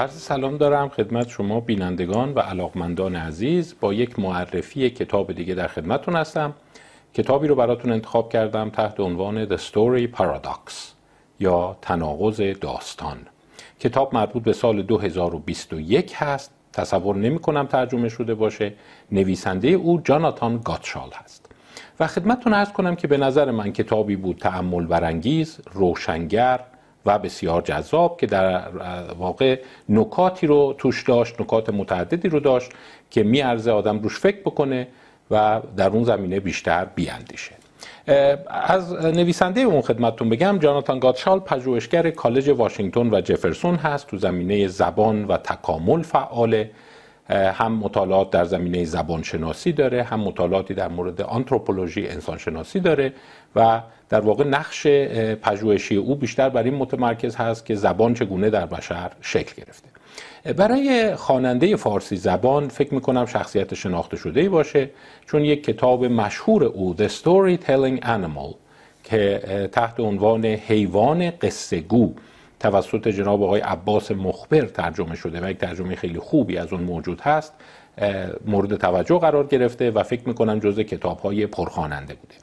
عرض سلام دارم خدمت شما بینندگان و علاقمندان عزیز. با یک معرفی کتاب دیگه در خدمتون هستم. کتابی رو براتون انتخاب کردم تحت عنوان The Story Paradox یا تناقض داستان. کتاب مربوط به سال 2021 هست. تصور نمی کنم ترجمه شده باشه. نویسنده او جاناتان گاتشال هست. و خدمتتون ارز کنم که به نظر من کتابی بود تعمل برانگیز روشنگر و بسیار جذاب که در واقع نکاتی رو توش داشت نکات متعددی رو داشت که میارزه آدم روش فکر بکنه و در اون زمینه بیشتر بیاندیشه. از نویسنده اون خدمتتون بگم جاناتان گاتشال پژوهشگر کالج واشنگتن و جفرسون هست تو زمینه زبان و تکامل فعاله. هم مطالعات در زمینه زبان شناسی داره هم مطالعاتی در مورد آنتروپولوژی انسان شناسی داره و در واقع نقش پژوهشی او بیشتر بر این متمرکز هست که زبان چگونه در بشر شکل گرفته. برای خواننده فارسی زبان فکر می‌کنم شخصیت شناخته شده باشه چون یک کتاب مشهور او The Storytelling Animal که تحت عنوان حیوان قصه گو توسط جناب آقای عباس مخبر ترجمه شده و یک ترجمه خیلی خوبی از اون موجود هست مورد توجه قرار گرفته و فکر می‌کنم جزء کتاب های پرخواننده بوده.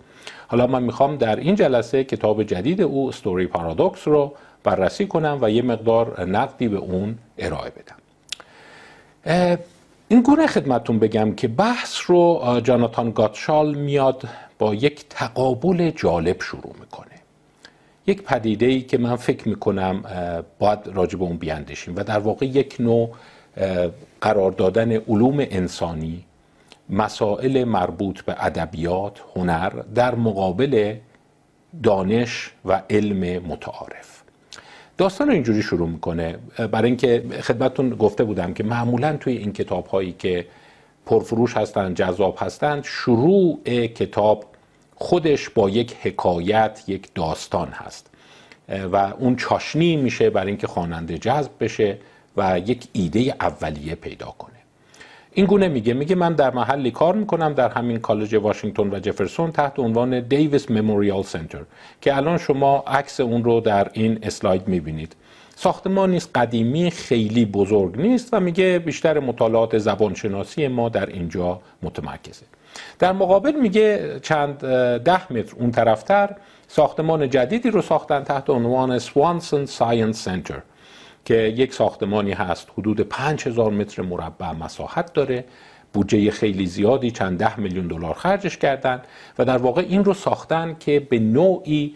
حالا من می‌خوام در این جلسه کتاب جدید او ستوری پارادوکس رو بررسی کنم و یه مقدار نقدی به اون ارائه بدم. این گونه خدمتون بگم که بحث رو جاناتان گاتشال میاد با یک تقابل جالب شروع می‌کنه. یک پدیده ای که من فکر می‌کنم باید راجع به اون بیاندشیم و در واقع یک نوع قرار دادن علوم انسانی مسائل مربوط به ادبیات هنر در مقابل دانش و علم متعارف. داستان اینجوری شروع می‌کنه. برای اینکه خدمتتون گفته بودم که معمولا توی این کتاب هایی که پرفروش هستند جذاب هستند شروع کتاب خودش با یک حکایت یک داستان هست. و اون چاشنی میشه برای اینکه خواننده جذب بشه و یک ایده اولیه پیدا کنه. این گونه میگه میگه من در محلی کار می‌کنم در همین کالج واشنگتن و جفرسون تحت عنوان Davis Memorial Center که الان شما عکس اون رو در این اسلاید می‌بینید. ساختمانیست قدیمی خیلی بزرگ نیست و میگه بیشتر مطالعات زبانشناسی ما در اینجا متمرکزه. در مقابل میگه چند ده متر اون طرفتر ساختمان جدیدی رو ساختن تحت عنوان Swanson Science Center که یک ساختمانی هست حدود 5000 متر مربع مساحت داره. بودجه خیلی زیادی چند ده میلیون دلار خرجش کردن و در واقع این رو ساختن که به نوعی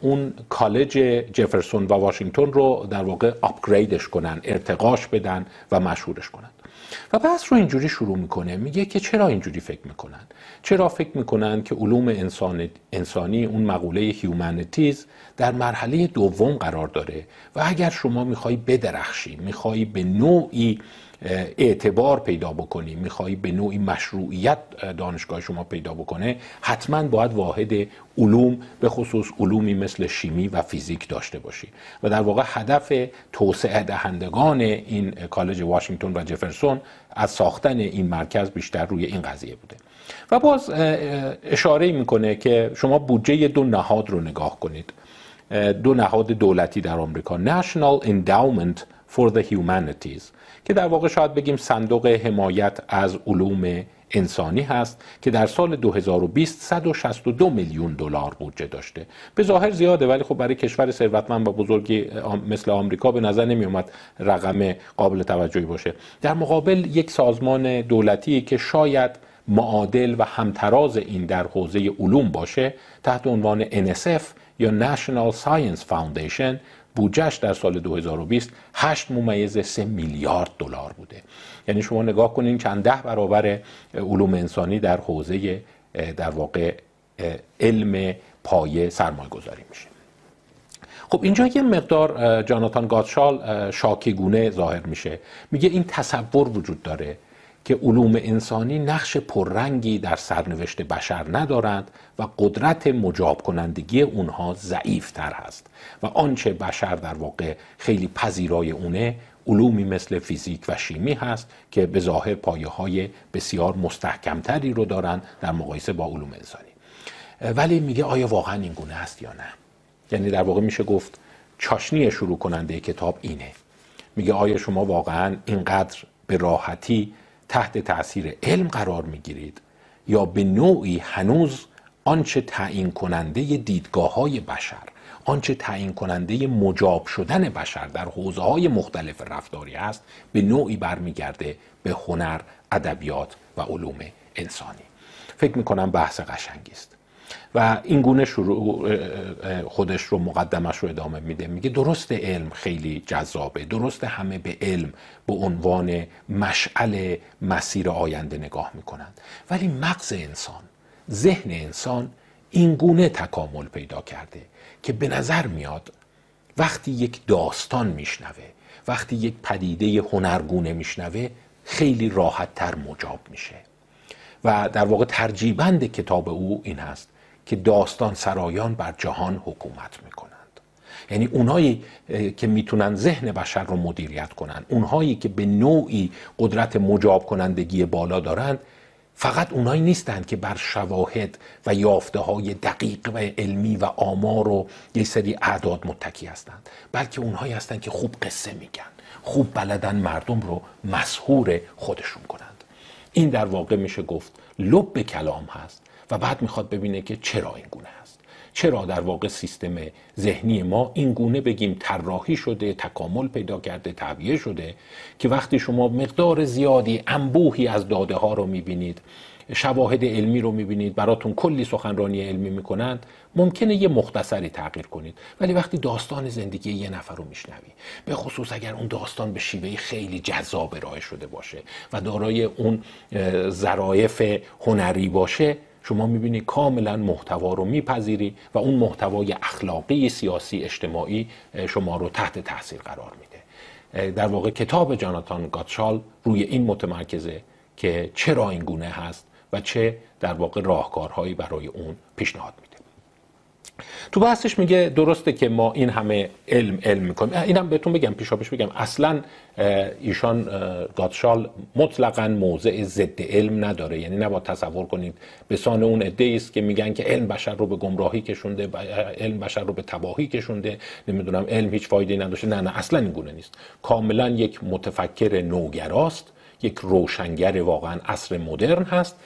اون کالج جفرسون و واشنگتن رو در واقع آپگریدش کنن ارتقاش بدن و مشهورش کنن. و بحث رو اینجوری شروع می‌کنه. میگه که چرا اینجوری فکر می‌کنن؟ چرا فکر می‌کنن که علوم انسان انسانی اون مقوله هیومانیتیز در مرحله دوم قرار داره؟ و اگر شما می‌خوای بدرخشی می‌خوای به نوعی اعتبار پیدا بکنی. می‌خوای به نوعی مشروعیت دانشگاه شما پیدا بکنه حتما باید واحد علوم به خصوص علومی مثل شیمی و فیزیک داشته باشی. و در واقع هدف توسعه دهندگان این کالج واشنگتن و جفرسون از ساختن این مرکز بیشتر روی این قضیه بوده. و باز اشاره می‌کنه که شما بودجه دو نهاد رو نگاه کنید. دو نهاد دولتی در آمریکا National Endowment for the Humanities. که در واقع شاید بگیم صندوق حمایت از علوم انسانی هست که در سال 2020 162 میلیون دلار بودجه داشته. به ظاهر زیاده ولی خب برای کشور ثروتمند و بزرگی مثل آمریکا به نظر نمی اومد رقم قابل توجهی باشه. در مقابل یک سازمان دولتی که شاید معادل و همتراز این در حوزه علوم باشه تحت عنوان NSF یا National Science Foundation بودجهش در سال 2020 8 ممیز 3 میلیارد دلار بوده. یعنی شما نگاه کنین چند ده برابر علوم انسانی در حوزه در واقع علم پایه سرمایه گذاری میشه. خب اینجا یه مقدار جاناتان گاتشال شاکیگونه ظاهر میشه. میگه این تصور وجود داره. که علوم انسانی نقش پررنگی در سرنوشت بشر ندارند و قدرت مجاب کنندگی اونها ضعیفتر هست و آنچه بشر در واقع خیلی پذیرای اونه علومی مثل فیزیک و شیمی هست که به ظاهر پایه های بسیار مستحکمتری رو دارن در مقایسه با علوم انسانی. ولی میگه آیا واقعا این گونه است یا نه؟ یعنی در واقع میشه گفت چاشنی شروع کننده کتاب اینه. میگه آیا شما واقعا اینقدر به راحتی تحت تاثیر علم قرار می‌گیرید یا به نوعی هنوز آنچه تعیین کننده دیدگاه های بشر آنچه تعیین کننده مجاب شدن بشر در حوزه های مختلف رفتاری است به نوعی برمیگرده به هنر ادبیات و علوم انسانی. فکر می‌کنم بحث قشنگی است. و این گونه شروع خودش رو مقدمش رو ادامه میده. میگه درست علم خیلی جذابه. درست همه به علم به عنوان مشعل مسیر آینده نگاه می‌کنند ولی مغز انسان ذهن انسان این گونه تکامل پیدا کرده که به نظر میاد وقتی یک داستان میشنوه وقتی یک پدیده هنرگونه میشنوه خیلی راحت تر مجاب میشه. و در واقع ترجیبند کتاب او این هست. که داستان سرایان بر جهان حکومت می‌کنند. یعنی اونهایی که می‌تونن ذهن بشر رو مدیریت کنند اونهایی که به نوعی قدرت مجاب کنندگی بالا دارند فقط اونایی نیستند که بر شواهد و یافته های دقیق و علمی و آمار و یه سری اعداد متکی هستند بلکه اونهایی هستند که خوب قصه میگن خوب بلدن مردم رو مسهور خودشون کنند. این در واقع میشه گفت لب کلام هست. و بعد می‌خواد ببینه که چرا این گونه هست چرا در واقع سیستم ذهنی ما این گونه بگیم طراحی شده تکامل پیدا کرده تعبیه شده که وقتی شما مقدار زیادی انبوهی از داده ها رو می‌بینید شواهد علمی رو می‌بینید براتون کلی سخنرانی علمی می‌کنند ممکنه یه مختصری تغییر کنید. ولی وقتی داستان زندگی یه نفر رو میشنوی به خصوص اگر اون داستان به شیوه خیلی جذاب ارائه شده باشه و دارای اون ظرایف هنری باشه شما می‌بینی کاملا محتوا رو میپذیری و اون محتوای اخلاقی سیاسی اجتماعی شما رو تحت تاثیر قرار میده. در واقع کتاب جاناتان گاتشال روی این متمرکزه که چرا این گونه هست و چه در واقع راهکارهایی برای اون پیشنهاد میده. تو بحثش میگه درسته که ما این همه علم علم می‌کنیم. اینم بهتون بگم پیشابش بگم. اصلا ایشان گاتشال مطلقا موضع ضد علم نداره. یعنی نباید تصور کنید. به سان اون عده است که میگن که علم بشر رو به گمراهی کشونده علم بشر رو به تباهی کشونده. نمی‌دونم علم هیچ فایده نداشته. نه نه اصلا این گونه نیست. کاملا یک متفکر نوگراست. یک روشنگر واقعا عصر مدرن هست.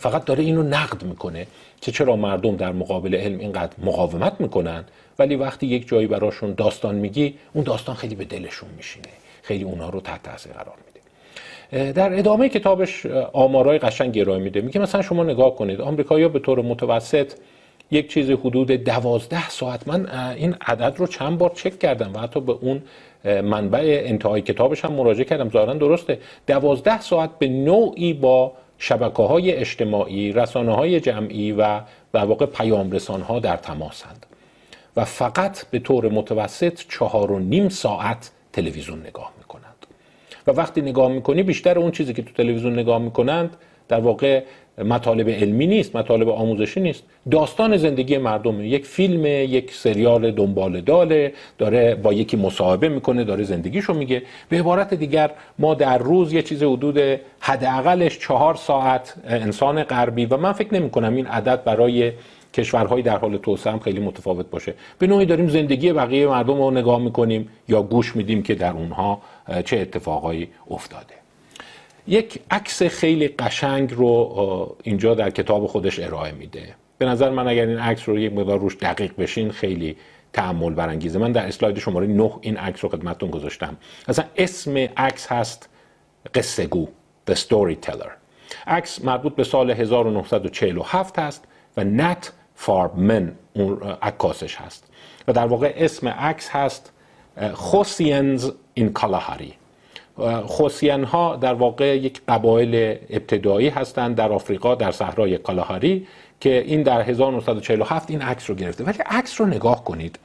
فقط داره اینو نقد می‌کنه که چرا مردم در مقابل علم اینقدر مقاومت می‌کنن؟ ولی وقتی یک جایی براشون داستان میگی اون داستان خیلی به دلشون میشینه. خیلی اونها رو تحت تاثیر قرار میده. در ادامه کتابش آمارای قشنگ ارائه میده. میگه مثلا شما نگاه کنید آمریکایی‌ها به طور متوسط یک چیزی حدود دوازده ساعت من این عدد رو چند بار چک کردم و حتی به اون منبع انتهای کتابش هم مراجعه کردم. ظاهرا درسته. دوازده ساعت به نوعی با شبکه های اجتماعی رسانه های جمعی و در واقع پیام رسان ها در تماسند و فقط به طور متوسط چهار و نیم ساعت تلویزیون نگاه می‌کنند. و وقتی نگاه می‌کنی بیشتر اون چیزی که تو تلویزیون نگاه می‌کنند در واقع مطالب علمی نیست مطالب آموزشی نیست. داستان زندگی مردم یک فیلم یک سریال دنبال داله داره با یکی مصاحبه می‌کنه داره زندگیشو میگه. به عبارت دیگر ما در روز یه چیز حدود حداقلش چهار ساعت انسان غربی و من فکر نمی کنم این عدد برای کشورهای در حال توسعه هم خیلی متفاوت باشه. به نوعی داریم زندگی بقیه مردم رو نگاه می‌کنیم یا گوش میدیم که در اونها چه اتفاقایی افتاده. یک عکس خیلی قشنگ رو اینجا در کتاب خودش ارائه میده. به نظر من اگر این عکس رو یک مقدار روش دقیق بشین خیلی تعمل برانگیزه. من در اسلاید شماره 9 این عکس رو خدمتتون گذاشتم. اصلا اسم عکس هست قصه گو The Storyteller. عکس مربوط به سال 1947 هست و نت فارمن اون عکاسش هست. و در واقع اسم عکس هست خوسینز این کالاهاری خوسین ها در واقع یک قبایل ابتدایی هستند در آفریقا در صحرای کالاهاری که این در 1947 این عکس رو گرفته. ولی عکس رو نگاه کنید.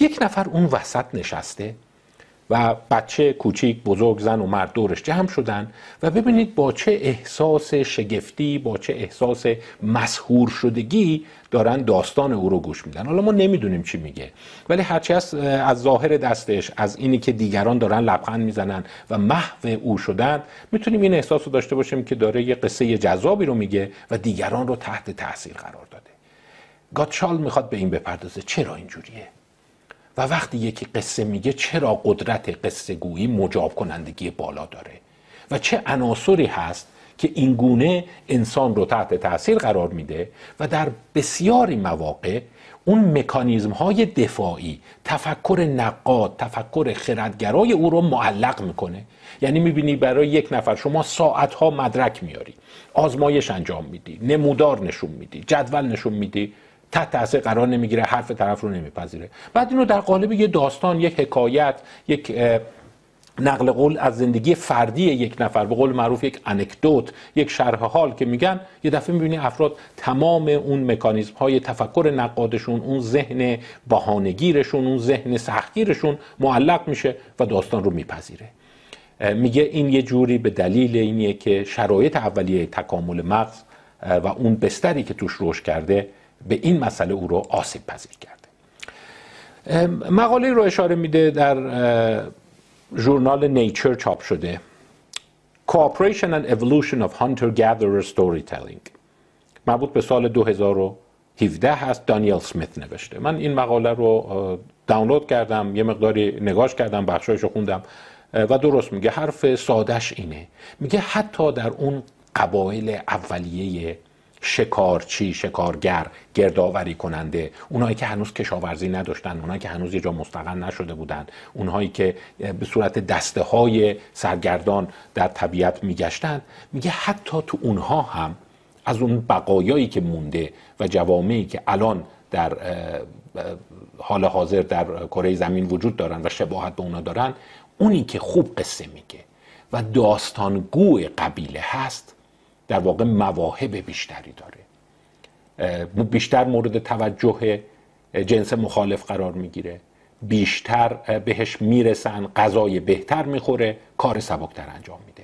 یک نفر اون وسط نشسته. و بچه کوچیک بزرگ زن و مرد دورش جمع شدن و ببینید با چه احساس شگفتی با چه احساس مسهور شدگی دارن داستان او رو گوش میدن. حالا ما نمی‌دونیم چی میگه. ولی هرچی از از ظاهر دستش از اینی که دیگران دارن لبخند می‌زنن و محو او شدن می‌تونیم این احساس رو داشته باشیم که داره یه قصه جذابی رو میگه و دیگران رو تحت تاثیر قرار داده. گاتشال می‌خواد به این بپردازه. چرا اینجوریه؟ و وقتی یکی قصه میگه چرا قدرت قصه گویی مجاب کنندگی بالا داره؟ و چه عناصری هست که این گونه انسان رو تحت تاثیر قرار میده و در بسیاری مواقع اون مکانیزم های دفاعی تفکر نقاد تفکر خردگرای او رو معلق می‌کنه. یعنی می‌بینی برای یک نفر شما ساعت ها مدرک میاری آزمایش انجام میدی نمودار نشون میدی جدول نشون میدی. تحت تاثیر قرار نمی‌گیره حرف طرف رو نمیپذیره. بعد اینو در قالب یه داستان یک حکایت یک نقل قول از زندگی فردی یک نفر به قول معروف یک انکدوت یک شرح حال که میگن یه دفعه می‌بینی افراد تمام اون مکانیزم های تفکر نقادشون اون ذهن بهانهگیرشون اون ذهن سختگیرشون معلق میشه و داستان رو میپذیره. میگه این یه جوری به دلیل اینیه که شرایط اولیه تکامل مغز و اون بستری که توش روش کرده به این مسئله او رو آسیب پذیر کرده. مقاله رو اشاره میده در ژورنال نیچر چاپ شده. Cooperation and Evolution of Hunter-Gatherer Storytelling. مربوط به سال 2017 هست. دانیل سمیت نوشته. من این مقاله رو دانلود کردم یه مقداری نگاش کردم بخشایش رو خوندم و درست میگه. حرف سادش اینه. میگه حتی در اون قبایل اولیه شکارچی شکارگر گردآوری کننده. اونایی که هنوز کشاورزی نداشتن اونایی که هنوز یه جا مستقل نشده بودن. اونهایی که به صورت دسته های سرگردان در طبیعت میگشتن. میگه حتی تو اونها هم از اون بقایایی که مونده و جوامعی که الان در حال حاضر در کره زمین وجود دارن و شباهت به اونا دارن اونی که خوب قصه میگه و داستانگو قبیله هست در واقع مواهب بیشتری داره. بیشتر مورد توجه جنس مخالف قرار می‌گیره. بیشتر بهش می‌رسن غذای بهتر می‌خوره کار سبکتر انجام میده.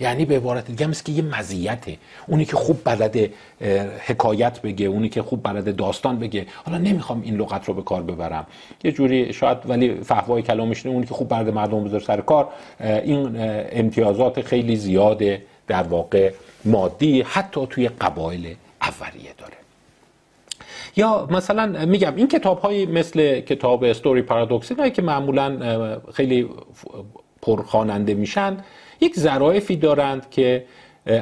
یعنی به عبارت دیگه مثل که یه مزیته. اونی که خوب بلد حکایت بگه اونی که خوب بلد داستان بگه. حالا نمی‌خوام این لغت رو به کار ببرم. یه جوری شاید ولی فهوای کلامش اونی که خوب بلد مردم بذاره سر کار این امتیازات خیلی زیاده در واقع. مادی حتی توی قبایل اولیه داره. یا مثلا میگم این کتاب های مثل کتاب استوری پارادوکس هایی که معمولا خیلی پرخواننده میشن یک ظرافی دارند که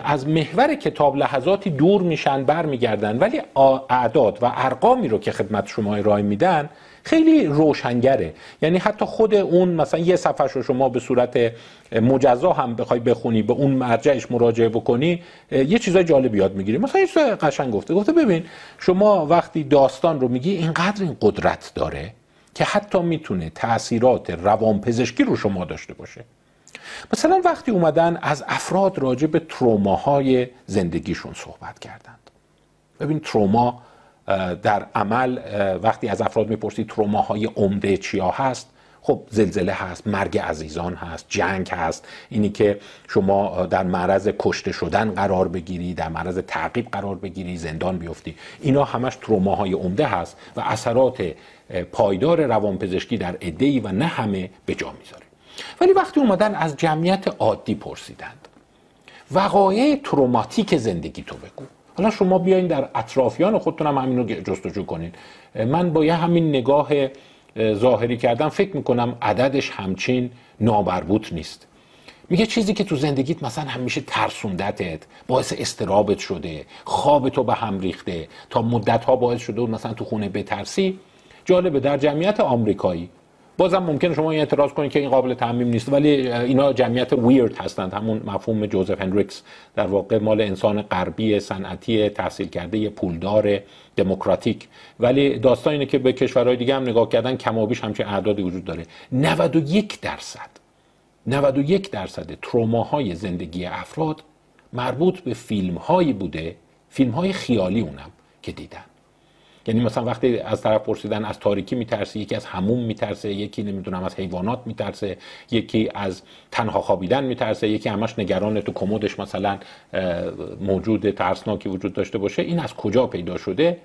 از محور کتاب لحظاتی دور میشن برمیگردن ولی اعداد و ارقامی رو که خدمت شما ارائه میدن خیلی روشنگره. یعنی حتی خود اون مثلا یه صفحه رو شما به صورت مجزا هم بخوای بخونی به اون مرجعش مراجعه بکنی یه چیزای جالب یاد می‌گیری. مثلا یه قشنگ گفته. گفته ببین شما وقتی داستان رو میگی اینقدر این قدرت داره که حتی می‌تونه تاثیرات روانپزشکی رو شما داشته باشه. مثلا وقتی اومدن از افراد راجع به تروماهای زندگیشون صحبت کردند. ببین تروما در عمل وقتی از افراد می‌پرسید تروماهای عمده چیا هست خب زلزله هست مرگ عزیزان هست جنگ هست. اینی که شما در معرض کشته شدن قرار بگیری در معرض تعقیب قرار بگیری زندان بیفتی. اینا همش تروماهای عمده هست و اثرات پایدار روانپزشکی در عده‌ای و نه همه به جا می‌ذاره. ولی وقتی اومدن از جمعیت عادی پرسیدند وقایع تروماتیک زندگی تو بگو. حالا شما بیاین در اطرافیان خودتون هم همین رو جستجو کنین. من با یه همین نگاه ظاهری کردم فکر می‌کنم عددش همچین نابربوط نیست. میگه چیزی که تو زندگیت مثلا همیشه ترسوندتت باعث استرابت شده خواب تو به هم ریخته تا مدت ها باعث شده مثلا تو خونه بترسی جالبه در جمعیت آمریکایی بازم ممکن شما این اعتراض کنید که این قابل تعمیم نیست ولی اینا جمعیت ویرد هستند. همون مفهوم جوزف هنریکس در واقع مال انسان غربی صنعتی تحصیل کرده پولدار دموکراتیک. ولی داستان اینه که به کشورهای دیگه هم نگاه کردن کمابیش همچین اعدادی وجود داره. 91 درصد 91 درصد تروماهای زندگی افراد مربوط به فیلم هایی بوده فیلم های خیالی اونم که دیدن. یعنی مثلا وقتی از طرف پرسیدن از تاریکی میترسه یکی از هموم میترسه یکی نمی‌دونم از حیوانات میترسه یکی از تنها خوابیدن میترسه یکی همش نگران تو کمدش مثلا موجود ترسناکی وجود داشته باشه. این از کجا پیدا شده؟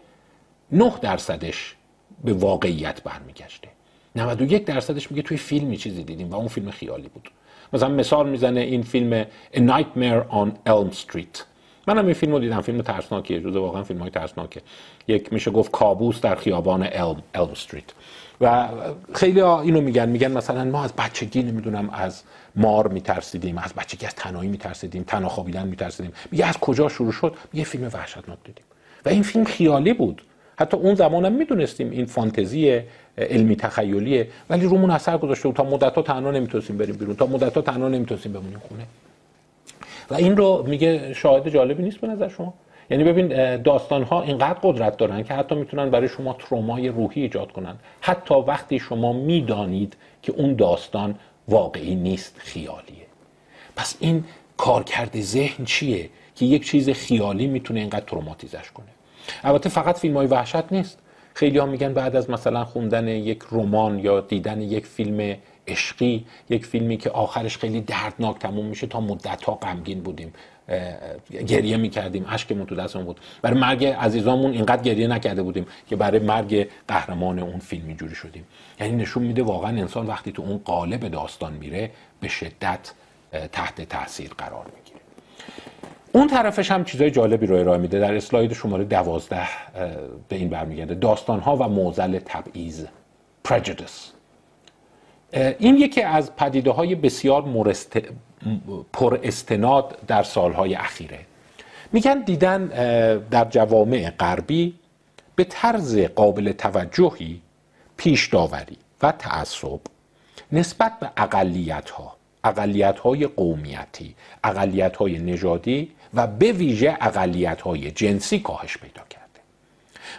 9 درصدش به واقعیت برمیگشته. 91 درصدش میگه توی فیلمی چیزی دیدیم و اون فیلم خیالی بود. مثلا مثال می‌زنه این فیلم A Nightmare on Elm Street. منم این فیلم رو دیدم فیلم ترسناکیه جزو واقعا فیلم های ترسناکه یک میشه گفت کابوس در خیابان الم, الم استریت و خیلی اینو میگن میگن مثلا ما از بچگی نمی‌دونم از مار میترسیدیم از بچگی از تنهایی میترسیدیم تنها خوابیدن میترسیدیم. میگه از کجا شروع شد؟ یه فیلم وحشتناک دیدیم. و این فیلم خیالی بود. حتی اون زمان هم می‌دونستیم این فانتزی علمی تخیلیه ولی رومون اثر گذاشته بود. تا مدت ها تنها نمی‌تونستیم بریم بیرون تا مدت ها تنها نمی‌تونستیم بمونیم خونه. و این رو میگه شاهد جالبی نیست به نظر شما؟ یعنی ببین داستان ها اینقدر قدرت دارن که حتی می‌تونن برای شما ترومای روحی ایجاد کنن. حتی وقتی شما می‌دانید که اون داستان واقعی نیست خیالیه. پس این کارکرد ذهن چیه که یک چیز خیالی می‌تونه اینقدر تروماتیزش کنه؟ البته فقط فیلم های وحشت نیست. خیلی ها میگن بعد از مثلا خوندن یک رمان یا دیدن یک فیلم عشقی یک فیلمی که آخرش خیلی دردناک تموم میشه تا مدت ها غمگین بودیم. گریه می‌کردیم. اشکمون تو دستمون بود. برای مرگ عزیزامون اینقدر گریه نکرده بودیم که برای مرگ قهرمان اون فیلم اینجوری شدیم. یعنی نشون میده واقعا انسان وقتی تو اون قالب داستان میره به شدت تحت تاثیر قرار می‌گیره. اون طرفش هم چیزای جالبی رو ارائه میده. در اسلاید شماره دوازده به این برمیگرده. داستان ها و موزل تبعیض. Prejudice. این یکی از پدیده های بسیار مرست... پر استناد در سالهای اخیره. میگن دیدن در جوامع غربی به طرز قابل توجهی پیش داوری و تعصب نسبت به اقلیت ها اقلیت های قومیتی اقلیت های نژادی و به ویژه اقلیت های جنسی کاهش پیدا کرد.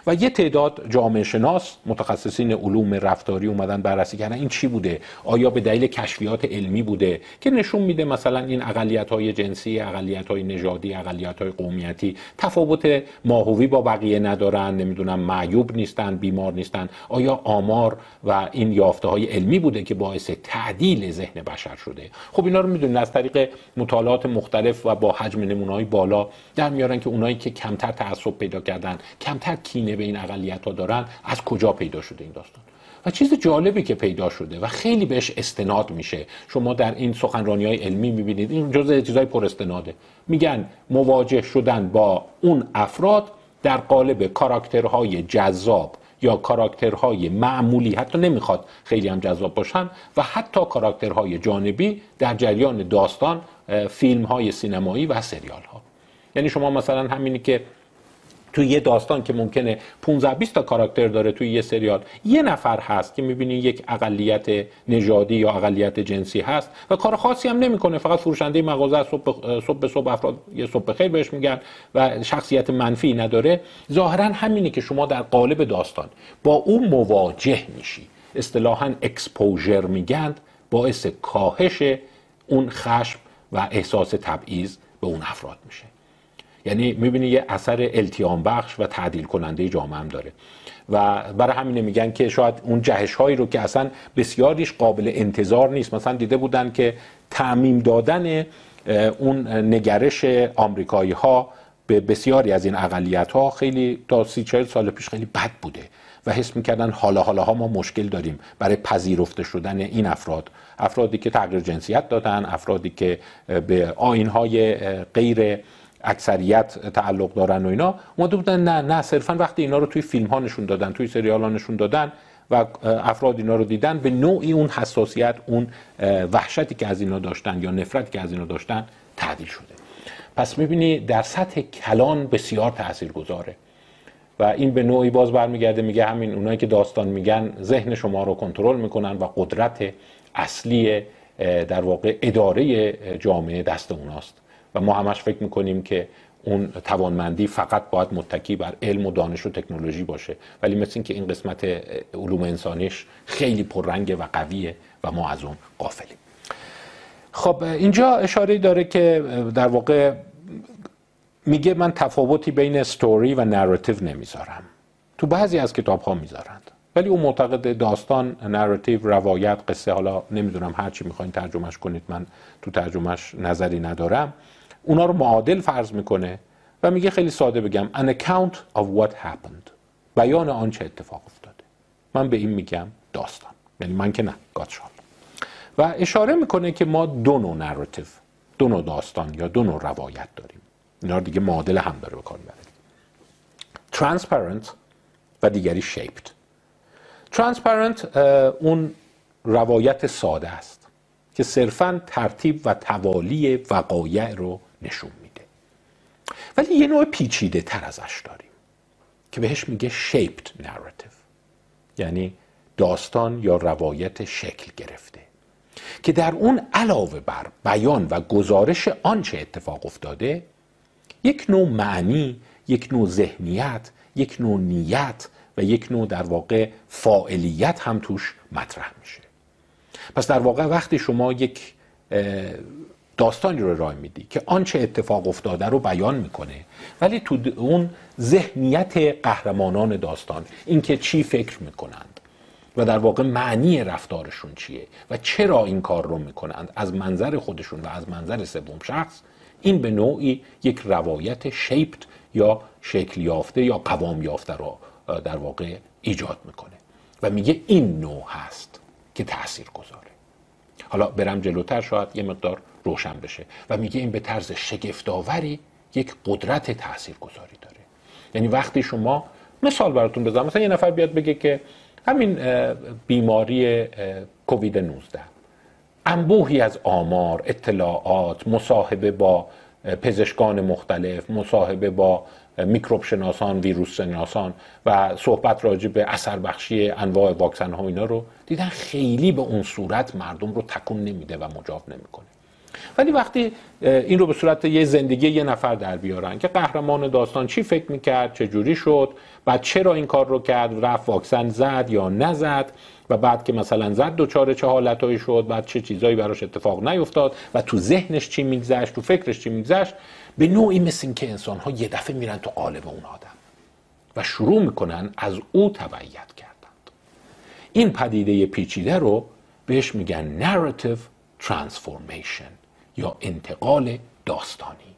و یه تعداد جامعه شناس متخصصین علوم رفتاری اومدن بررسی کردن. این چی بوده؟ آیا به دلیل کشفیات علمی بوده؟ که نشون میده مثلا این اقلیت های جنسی اقلیت های نژادی اقلیت های قومیتی تفاوت ماهوی با بقیه ندارن نمی‌دونم معیوب نیستن بیمار نیستن. آیا آمار و این یافته های علمی بوده که باعث تعدیل ذهن بشر شده؟ خب اینا رو می‌دونید از طریق مطالعات مختلف و با حجم نمونه های بالا در میارن که اونایی که کمتر تعصب پیدا کردن کمتر کینه به این اقلیت ها دارن از کجا پیدا شده این داستان؟ و چیز جالبی که پیدا شده و خیلی بهش استناد میشه. شما در این سخنرانی های علمی می‌بینید این جزء چیزای پر استناده. میگن مواجه شدن با اون افراد در قالب کاراکترهای جذاب یا کاراکترهای معمولی. حتی نمی‌خواد خیلی هم جذاب باشن و حتی کاراکترهای جانبی در جریان داستان فیلم های سینمایی و سریال ها یعنی شما مثلا همینی که توی یه داستان که ممکنه 15 20 تا کاراکتر داره توی یه سریال یه نفر هست که می‌بینی یک اقلیت نژادی یا اقلیت جنسی هست و کار خاصی هم نمی‌کنه فقط فروشنده مغازه صبح صبح به صبح افراد یه صبح خیر بهش میگن و شخصیت منفی نداره. ظاهرا همینی که شما در قالب داستان با اون مواجه میشی. اصطلاحا اکسپوژر میگن باعث کاهش اون خشم و احساس تبعیض به اون افراد میشه. یعنی می‌بینی یه اثر التیام بخش و تعدیل کننده جامعه هم داره. و برای همینه میگن که شاید اون جهش هایی رو که اصلا بسیاریش قابل انتظار نیست. مثلا دیده بودن که تعمیم دادن اون نگرش آمریکایی ها به بسیاری از این اقلیت ها خیلی تا سی چهل سال پیش خیلی بد بوده و حس می‌کردن حالا حالا ها ما مشکل داریم برای پذیرفته شدن این افراد. افرادی که تغییر جنسیت دادن افرادی که به آین های غیر اکثریت تعلق دارن و اینا اومده بودن نه نه صرفا وقتی اینا رو توی فیلم ها نشون دادن توی سریال ها نشون دادن و افراد اینا رو دیدن به نوعی اون حساسیت اون وحشتی که از اینا داشتن یا نفرتی که از اینا داشتن تعدیل شده. پس می‌بینی در سطح کلان بسیار تأثیر گذاره و این به نوعی باز برمیگرده میگه همین اونایی که داستان میگن ذهن شما رو کنترل می‌کنن و قدرت اصلی در واقع اداره جامعه دست اوناست. و ما همش فکر می‌کنیم که اون توانمندی فقط باید متکی بر علم و دانش و تکنولوژی باشه. ولی مثل اینکه این قسمت علوم انسانیش خیلی پررنگه و قویه و ما از اون غافلیم خب اینجا اشاره داره که در واقع میگه من تفاوتی بین ستوری و narrative نمی‌ذارم. تو بعضی از کتاب ها می‌ذارند. ولی اون معتقده داستان narrative روایت قصه حالا نمی‌دونم هر چی می‌خواین ترجمهش کنید من تو ترجمهش نظری ندارم. اونا رو معادل فرض می‌کنه و میگه خیلی ساده بگم an account of what happened. بیان آنچه اتفاق افتاده. من به این میگم داستان. یعنی من که نه گاتشال و اشاره می‌کنه که ما دو نوع نراتیو دو نوع داستان یا دو نوع روایت داریم. اینا دیگه معادل هم داره بکار می‌بره. Transparent و دیگری shaped. Transparent اون روایت ساده است که صرفا ترتیب و توالی وقایع رو نشون میده. ولی یه نوع پیچیده تر ازش داریم که بهش میگه shaped narrative. یعنی داستان یا روایت شکل گرفته. که در اون علاوه بر بیان و گزارش آنچه اتفاق افتاده یک نوع معنی یک نوع ذهنیت یک نوع نیت و یک نوع در واقع فاعلیت هم توش مطرح میشه. پس در واقع وقتی شما یک داستانی رو راه میدی که آنچه اتفاق افتاده رو بیان می‌کنه. ولی تو اون ذهنیت قهرمانان داستان اینکه چی فکر می‌کنند و در واقع معنی رفتارشون چیه و چرا این کار رو می‌کنند از منظر خودشون و از منظر سوم شخص این به نوعی یک روایت شیپت یا شکل یافته یا قوام یافته رو در واقع ایجاد می‌کنه. و میگه این نوع هست که تأثیر گذاره حالا برم جلوتر شاید یه مقدار روشن بشه. و میگه این به طرز شگفتآوری یک قدرت تأثیر گذاری داره. یعنی وقتی شما مثال براتون بزنم. مثلا یه نفر بیاد بگه که همین بیماری کووید 19 انبوهی از آمار اطلاعات مصاحبه با پزشکان مختلف مصاحبه با میکروب شناسان ویروس شناسان و صحبت راجع به اثر بخشی انواع واکسن ها اینا رو دیدن خیلی به اون صورت مردم رو تکون نمیده و مجاب نمی‌کنه. ولی وقتی این رو به صورت یه زندگی یه نفر در بیارن که قهرمان داستان چی فکر می‌کرد چه جوری شد بعد چرا این کار رو کرد رفت واکسن زد یا نزد و بعد که مثلا زد دوچار چه حالتهایی شد بعد چه چیزایی براش اتفاق نیفتاد و تو ذهنش چی میگذشت تو فکرش چی میگذشت به نوعی مثل این که انسان ها یه دفعه میرن تو قالب اون آدم و شروع می‌کنن از او تبعیت کردند این پدیده پیچیده رو بهش میگن narrative transformation. یا انتقال داستانی.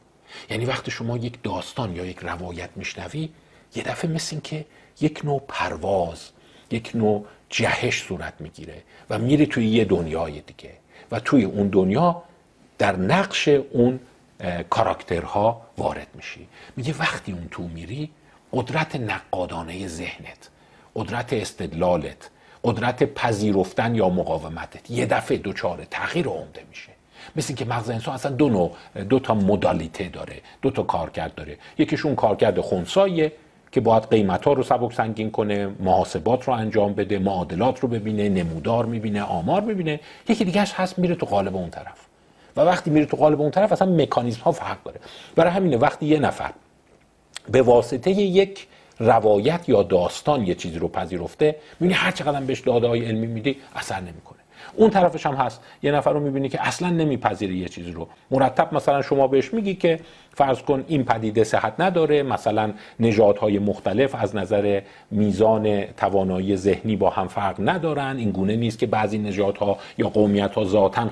یعنی وقتی شما یک داستان یا یک روایت میشنوی یه دفعه مثل این که یک نوع پرواز یک نوع جهش صورت می‌گیره و میری توی یه دنیای دیگه و توی اون دنیا در نقش اون کاراکترها وارد میشی. میگه وقتی اون تو میری قدرت نقادانه ذهنت قدرت استدلالت قدرت پذیرفتن یا مقاومتت یه دفعه دوچار تغییر عمده میشه. مثل که مغز انسان اصلا دو نوع دو تا مدالیته داره دو تا کارکرد داره. یکیشون کارکرد خونسایه که باید قیمت ها رو سبک سنگین کنه محاسبات رو انجام بده معادلات رو ببینه نمودار می‌بینه آمار می‌بینه. یکی دیگهش هست میره تو قالب اون طرف. و وقتی میره تو قالب اون طرف اصلا مکانیزم ها فرق داره. برای همینه وقتی یه نفر به واسطه یک روایت یا داستان یه چیزی رو پذیرفته می‌بینی هر چقدر بهش داده های علمی میدی اثر نمی‌کنه. اون طرفش هم هست. یه نفر رو می‌بینی که اصلا نمیپذیره یه چیزی رو. مرتب مثلا شما بهش میگی که فرض کن این پدیده صحت نداره مثلا نژادهای مختلف از نظر میزان توانایی ذهنی با هم فرق ندارن. این گونه نیست که بعضی نژادها یا قومیت ها ذاتا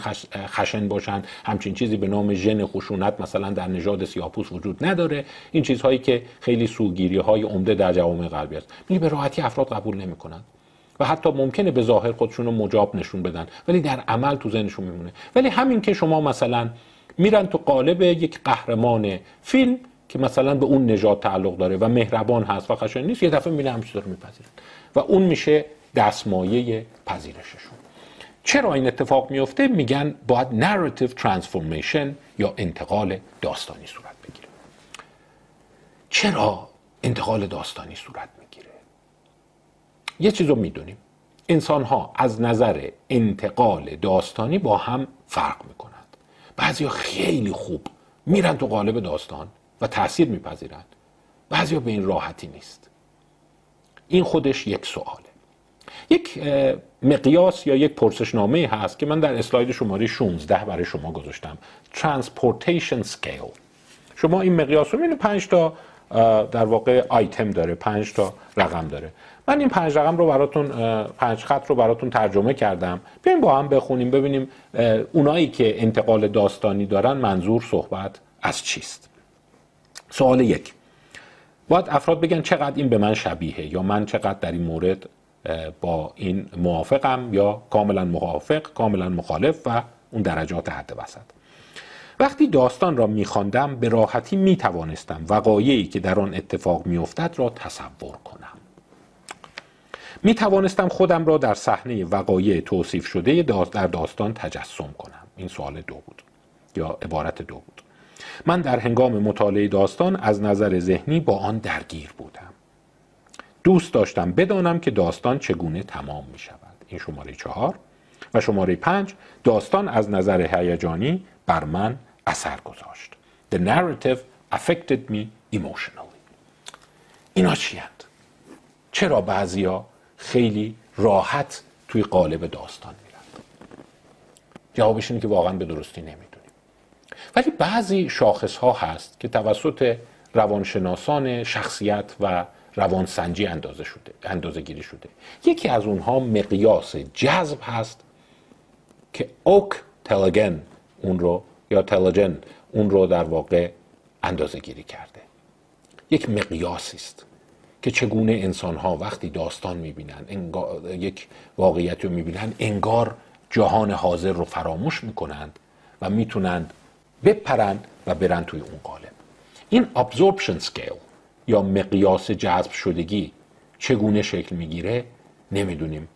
خشن باشن. همچین چیزی به نام ژن خشونت مثلا در نژاد سیاپوس وجود نداره. این چیزهایی که خیلی سوگیری های عمده در جوامع غربی است. به راحتی افراد قبول نمی‌کنن. و حتی ممکنه به ظاهر خودشون رو مجاب نشون بدن. ولی در عمل تو ذهنشون میمونه. ولی همین که شما مثلا میرن تو قالب یک قهرمان فیلم که مثلا به اون نژاد تعلق داره و مهربان هست و خشن نیست یه دفعه میره همچین رو میپذیرن. و اون میشه دستمایه پذیرششون. چرا این اتفاق میفته؟ میگن باید narrative transformation یا انتقال داستانی صورت بگیره. چرا انتقال داستانی صورت یه چیز رو می‌دونیم. انسان ها از نظر انتقال داستانی با هم فرق می‌کنن بعضیا خیلی خوب میرن تو قالب داستان و تاثیر میپذیرن بعضیا به این راحتی نیست. این خودش یک سواله. یک مقیاس یا یک پرسشنامه هست که من در اسلاید شماره 16 برای شما گذاشتم. Transportation Scale. شما این مقیاس رو می‌بینید 5 تا در واقع آیتم داره 5 تا رقم داره. من این پنج رقم رو براتون پنج خط رو براتون ترجمه کردم. بیایم با هم بخونیم ببینیم اونایی که انتقال داستانی دارن منظور صحبت از چیست. سوال یک. باید افراد بگن چقدر این به من شبیه یا من چقدر در این مورد با این موافقم یا کاملا موافق کاملا مخالف و اون درجات حد وسط. وقتی داستان را میخواندم به راحتی می‌توانستم وقایعی که در آن اتفاق میافتد را تصور کنم. می توانستم خودم را در صحنه وقایع توصیف شده در داستان تجسم کنم. این سوال دو بود. یا عبارت دو بود. من در هنگام مطالعه داستان از نظر ذهنی با آن درگیر بودم. دوست داشتم بدانم که داستان چگونه تمام می شود این شماره چهار و شماره پنج داستان از نظر هیجانی بر من اثر گذاشت. The narrative affected me emotionally. اینا چی هست؟ چرا بعضیا خیلی راحت توی قالب داستان میرن جوابش اینه که واقعا به درستی نمی‌دونیم. ولی بعضی شاخص ها هست که توسط روانشناسان شخصیت و روانسنجی اندازه شده اندازه گیری شده. یکی از اونها مقیاس جذب هست که اوک تلگن اون رو یا تلجن اون رو در واقع اندازه گیری کرده. یک مقیاسی است. که چگونه انسان ها وقتی داستان می‌بینن یک واقعیت رو می‌بینن انگار جهان حاضر رو فراموش می‌کنند و می‌تونند بپرند و برن توی اون قالب. این absorption scale یا مقیاس جذب شدگی چگونه شکل می‌گیره نمی‌دونیم.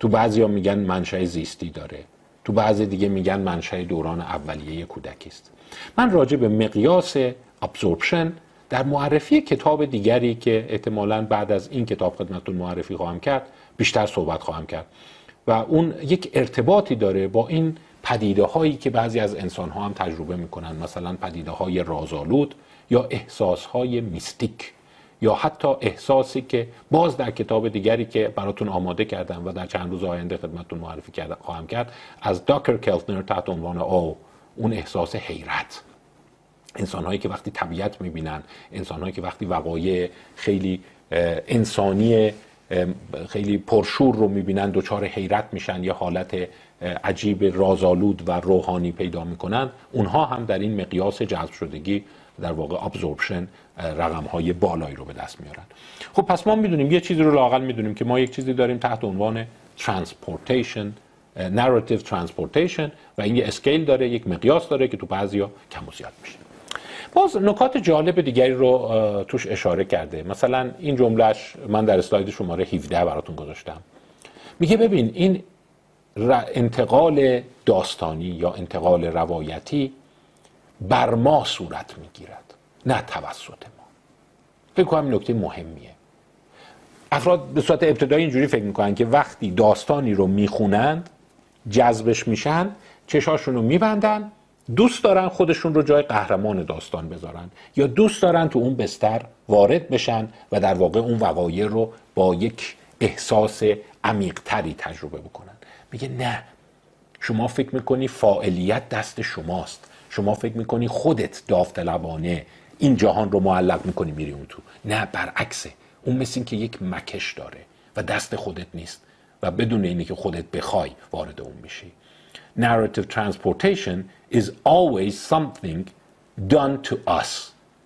تو بعضی میگن منشأ زیستی داره. تو بعضی دیگه میگن منشأ دوران اولیه کودکی است. من راجع به مقیاس ابزورپشن در معرفی کتاب دیگری که احتمالا بعد از این کتاب خدمتتون معرفی خواهم کرد بیشتر صحبت خواهم کرد. و اون یک ارتباطی داره با این پدیده هایی که بعضی از انسان ها هم تجربه می‌کنن. مثلا پدیده های رازآلود یا احساس های میستیک یا حتی احساسی که باز در کتاب دیگری که براتون آماده کردم و در چند روز آینده خدمتتون معرفی خواهم کرد از داکر کلتنر تحت عنوان او اون احساس حیرت. انسان هایی که وقتی طبیعت می‌بینن انسان هایی که وقتی وقایع خیلی انسانی خیلی پرشور رو می‌بینن دچار حیرت میشن یا حالت عجیب رازآلود و روحانی پیدا می‌کنن اونها هم در این مقیاس جذب شدگی در واقع absorption رقم های بالایی رو به دست میارن. خب پس ما می‌دونیم یه چیزی رو لاقل می‌دونیم که ما یک چیزی داریم تحت عنوان transportation narrative transportation و این یه scale داره یک مقیاس داره که تو بعضیا کم و زیاد میشه باز نکات جالب دیگری رو توش اشاره کرده. مثلا این جملهش من در اسلاید شماره 17 براتون گذاشتم. میگه ببین این انتقال داستانی یا انتقال روایتی بر ما صورت می‌گیرد نه توسط ما. فکر کنم نکته مهمیه. افراد به صورت ابتدایی اینجوری فکر می‌کنن که وقتی داستانی رو می‌خونند جذبش میشن چشاشون رو میبندن دوست دارن خودشون رو جای قهرمان داستان بذارن یا دوست دارن تو اون بستر وارد بشن و در واقع اون وقایع رو با یک احساس عمیقتری تجربه بکنن. میگه نه شما فکر می‌کنی فاعلیت دست شماست. شما فکر می‌کنی خودت داوطلبانه این جهان رو معلق می‌کنی میری اون تو. نه برعکسه. اون مثل این که یک مکش داره و دست خودت نیست و بدون اینی که خودت بخوای وارد اون میشی. Narrative transportation is always something done to us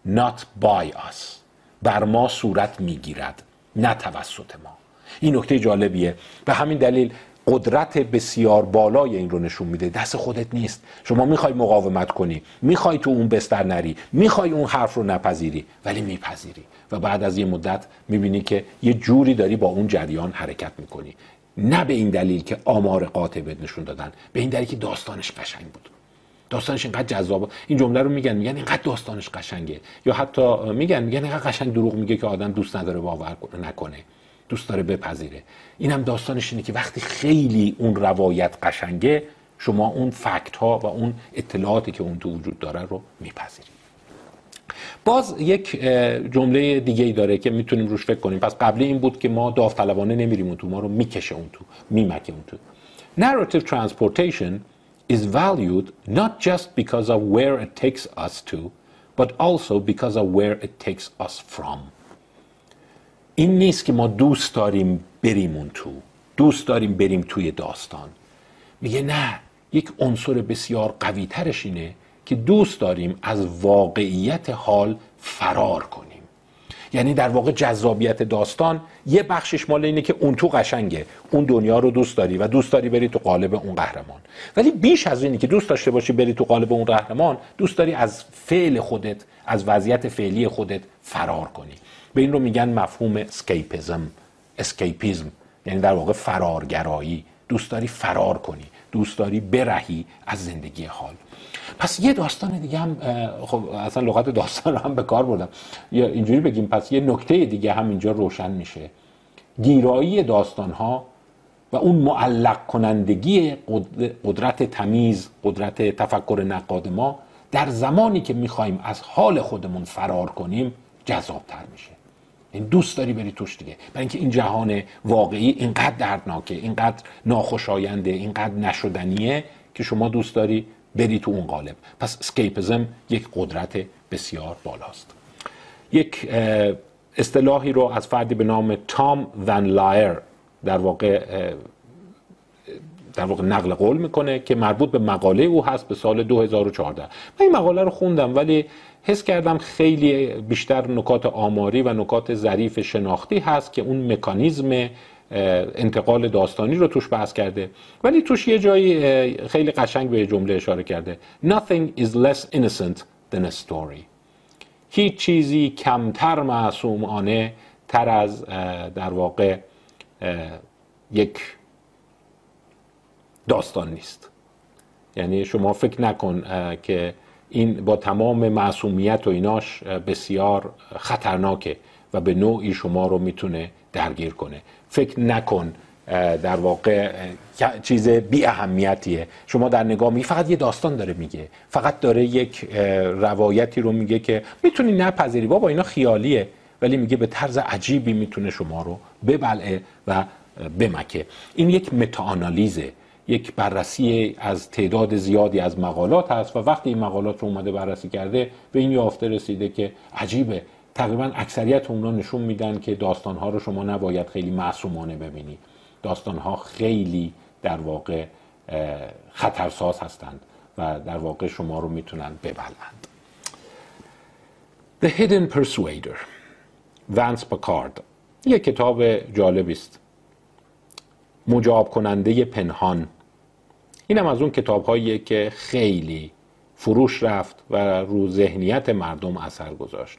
not by us. بر ما صورت می‌گیرد نه توسط ما. این نکته جالبیه. به همین دلیل قدرت بسیار بالای این رو نشون میده. دست خودت نیست. شما می‌خوای مقاومت کنی می‌خوای تو اون بستر نری می‌خوای اون حرف رو نپذیری ولی میپذیری. و بعد از یه مدت می‌بینی که یه جوری داری با اون جریان حرکت می‌کنی. نه به این دلیل که آمار قاطع بهت نشون دادن به این دلیل که داستانش قشنگ بود. داستانش اینقدر جذاب این جمله رو میگن میگن اینقدر داستانش قشنگه. یا حتی میگن میگن اینقدر قشنگ دروغ میگه که آدم دوست نداره باور نکنه. دوست داره بپذیره. این هم داستانش اینه که وقتی خیلی اون روایت قشنگه شما اون فکت ها و اون اطلاعاتی که اون تو وجود داره رو میپذیرید. باز یک جمله دیگه ای داره که می‌تونیم روش فکر کنیم. پس قبلی این بود که ما داوطلبانه نمیریم اون تو ما رو می‌کشه اون تو میمکه اون تو. Narrative transportation is valued not just because of where it takes us to but also because of where it takes us from. این نیست که ما دوست داریم بریم اون تو. دوست داریم بریم توی داستان. میگه نه یک عنصر بسیار قوی ترش اینه که دوست داریم از واقعیت حال فرار کنیم. یعنی در واقع جذابیت داستان یه بخشش مال اینه که اون تو قشنگه. اون دنیا رو دوست داری و دوست داری بری تو قالب اون قهرمان. ولی بیش از اینی که دوست داشته باشی بری تو قالب اون قهرمان دوست داری از فعل خودت از وضعیت فعلی خودت فرار کنی. به این رو میگن مفهوم escapism escapism یعنی در واقع فرارگرایی. دوست داری فرار کنی. دوست داری برهی از زندگی حال. پس یه داستان دیگه هم خب اصلا لغت داستان رو هم به کار بردم. یا اینجوری بگیم پس یه نکته دیگه هم اینجا روشن میشه. گیرایی داستان ها و اون معلق کنندگی قدرت تمیز قدرت تفکر نقاد ما در زمانی که می‌خوایم از حال خودمون فرار کنیم جذابتر میشه. این دوست داری بری توش دیگه. برای اینکه این جهان واقعی اینقدر دردناکه اینقدر ناخوشاینده اینقدر نشدنیه که شما دوست داری بری تو اون قالب. پس اسکیپزم یک قدرت بسیار بالاست. یک اصطلاحی رو از فردی به نام تام ون لایر در واقع در واقع نقل قول می‌کنه که مربوط به مقاله او هست به سال 2014 من این مقاله رو خوندم ولی حس کردم خیلی بیشتر نکات آماری و نکات ظریف شناختی هست که اون مکانیزم انتقال داستانی رو توش بحث کرده. ولی توش یه جایی خیلی قشنگ به جمله اشاره کرده. Nothing is less innocent than a story. هیچ چیزی کمتر معصومانه تر از در واقع یک داستان نیست. یعنی شما فکر نکن که این با تمام معصومیت و ایناش بسیار خطرناکه و به نوعی شما رو می‌تونه درگیر کنه. فکر نکن در واقع چیز بی اهمیتیه. شما در نگاه می فقط یه داستان داره میگه. فقط داره یک روایتی رو میگه که می‌تونی نپذیری. بابا اینا خیالیه ولی میگه به طرز عجیبی می‌تونه شما رو ببلعه و بمکه. این یک متاانالیزه یک بررسی از تعداد زیادی از مقالات هست و وقتی این مقالات رو اومده بررسی کرده به این یافته رسیده که عجیبه. تقریبا اکثریت اونا نشون میدن که داستانها رو شما نباید خیلی معصومانه ببینی. داستانها خیلی در واقع خطرساز هستند و در واقع شما رو می‌تونن ببلند. The Hidden Persuader وانس پاکارد یک کتاب جالبی است. مجاب کننده پنهان. اینم از اون کتاب که خیلی فروش رفت و رو ذهنیت مردم اثر گذاشت.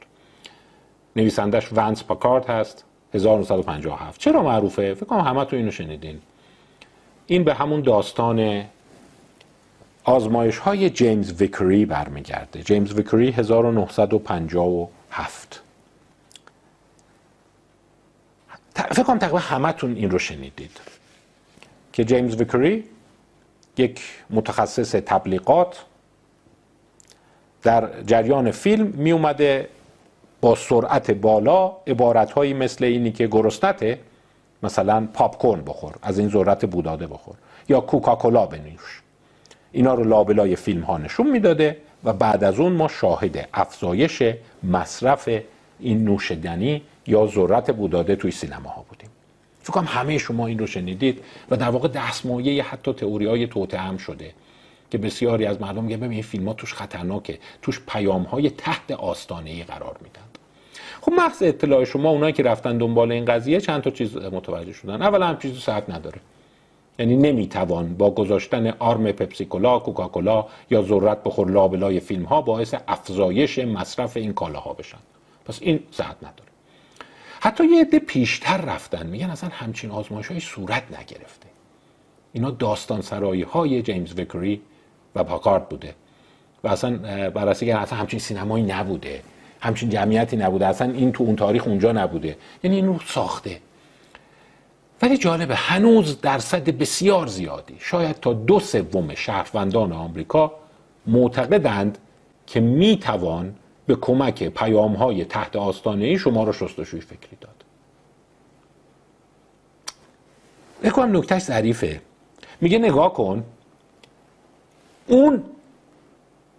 نویسندش ونس پاکارت هست 1957 چرا معروفه؟ فکر کنم همه تو اینو شنیدین. این به همون داستان آزمایش های جیمز ویکری برمیگرده. جیمز ویکری 1957 فکر کنم تقریبا همتون این رو شنیدید. که جیمز ویکری یک متخصص تبلیغات در جریان فیلم می اومده با سرعت بالا عبارتهایی مثل اینی که گرسنته مثلا پاپ بخور از این ذرت بوداده بخور یا کوکاکولا بنوش اینا رو لابلای فیلم ها نشون می‌داده و بعد از اون ما شاهد افزایش مصرف این نوشیدنی یا ذرت بوداده توی سینما ها بودیم. فکر کنم همه شما این رو شنیدید و در واقع دستمایه حتی تئوری های هم شده که بسیاری از مردم میگن ببین این فیلم ها توش خطرناکه توش پیام های تحت آستانه ای قرار میدن. خب محض اطلاع شما اونایی که رفتن دنبال این قضیه چند تا چیز متوجه شدن. اولا هم چیزی صحت نداره. یعنی نمی‌توان با گذاشتن آرم پپسیکولا کوکاکولا یا ذرت بخور لابلای فیلم ها باعث افزایش مصرف این کالاها بشن. پس این صحت نداره. حتی یه عده پیشتر رفتن میگن اصلا همچین آزمایش های صورت نگرفته. اینا داستان سرایی های جیمز ویکری و پاکارد بوده و اصلا بررسی کردن اصلا همچین سینمایی نبوده همچین جمعیتی نبوده اصلا این تو اون تاریخ اونجا نبوده. یعنی این رو ساخته. ولی جالبه هنوز درصد بسیار زیادی شاید تا دو سوم شهروندان آمریکا معتقدند که می‌توان به کمک پیام های تحت آستانه شما رو شستشوی فکری داد. بکنم نکتهش ظریفه. میگه نگاه کن اون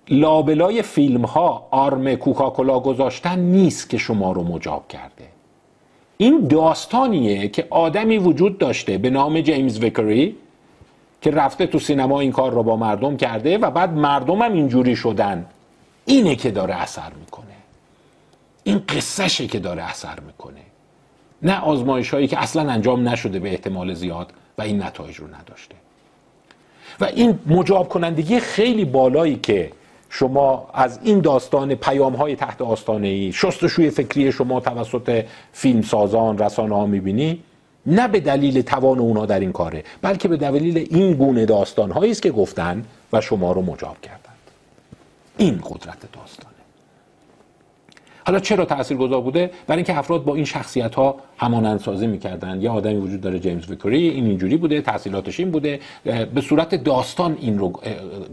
لابلای فیلم ها آرم کوکاکولا گذاشتن نیست که شما رو مجاب کرده. این داستانیه که آدمی وجود داشته به نام جیمز ویکری که رفته تو سینما این کار رو با مردم کرده و بعد مردم هم اینجوری شدن. اینه که داره اثر می‌کنه. این قصهشه که داره اثر می‌کنه. نه آزمایش هایی که اصلا انجام نشده به احتمال زیاد و این نتایج رو نداشته. و این مجاب کنندگی خیلی بالایی که شما از این داستان پیام های تحت آستانه ای شستشوی فکری شما توسط فیلم سازان رسانه ها می‌بینی نه به دلیل توان اونا در این کاره بلکه به دلیل این گونه داستان هایی است که گفتن و شما رو مجاب کردند این قدرت داستان حالا چرا تاثیرگذار بوده؟ برای اینکه افراد با این شخصیت ها همانند سازی می‌کردن یه آدمی وجود داره جیمز ویکوری این اینجوری بوده تحصیلاتش این بوده. به صورت داستان این رو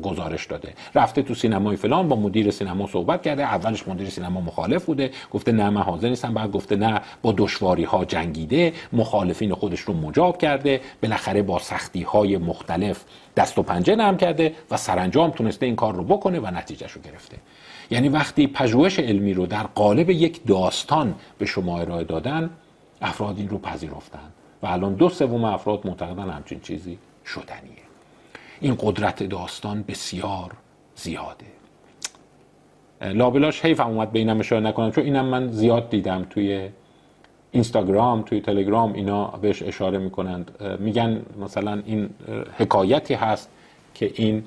گزارش داده. رفته تو سینمای فلان با مدیر سینما صحبت کرده. اولش مدیر سینما مخالف بوده. گفته نه من حاضر نیستم. بعد گفته نه با دشواری ها جنگیده. مخالفین خودش رو مجاب کرده. بالاخره با سختی های مختلف دست و پنجه نرم کرده و سرانجام تونسته این کار رو بکنه و نتیجهش رو گرفته. یعنی وقتی پژوهش علمی رو در قالب یک داستان به شما ارائه دادن افراد این رو پذیرفتن. و الان دو سوم افراد معتقدن همچین چیزی شدنیه. این قدرت داستان بسیار زیاده. لابلاش حیفم اومد به اینم نکنم چون اینم من زیاد دیدم توی اینستاگرام توی تلگرام اینا بهش اشاره می‌کنند. میگن مثلا این حکایتی هست که این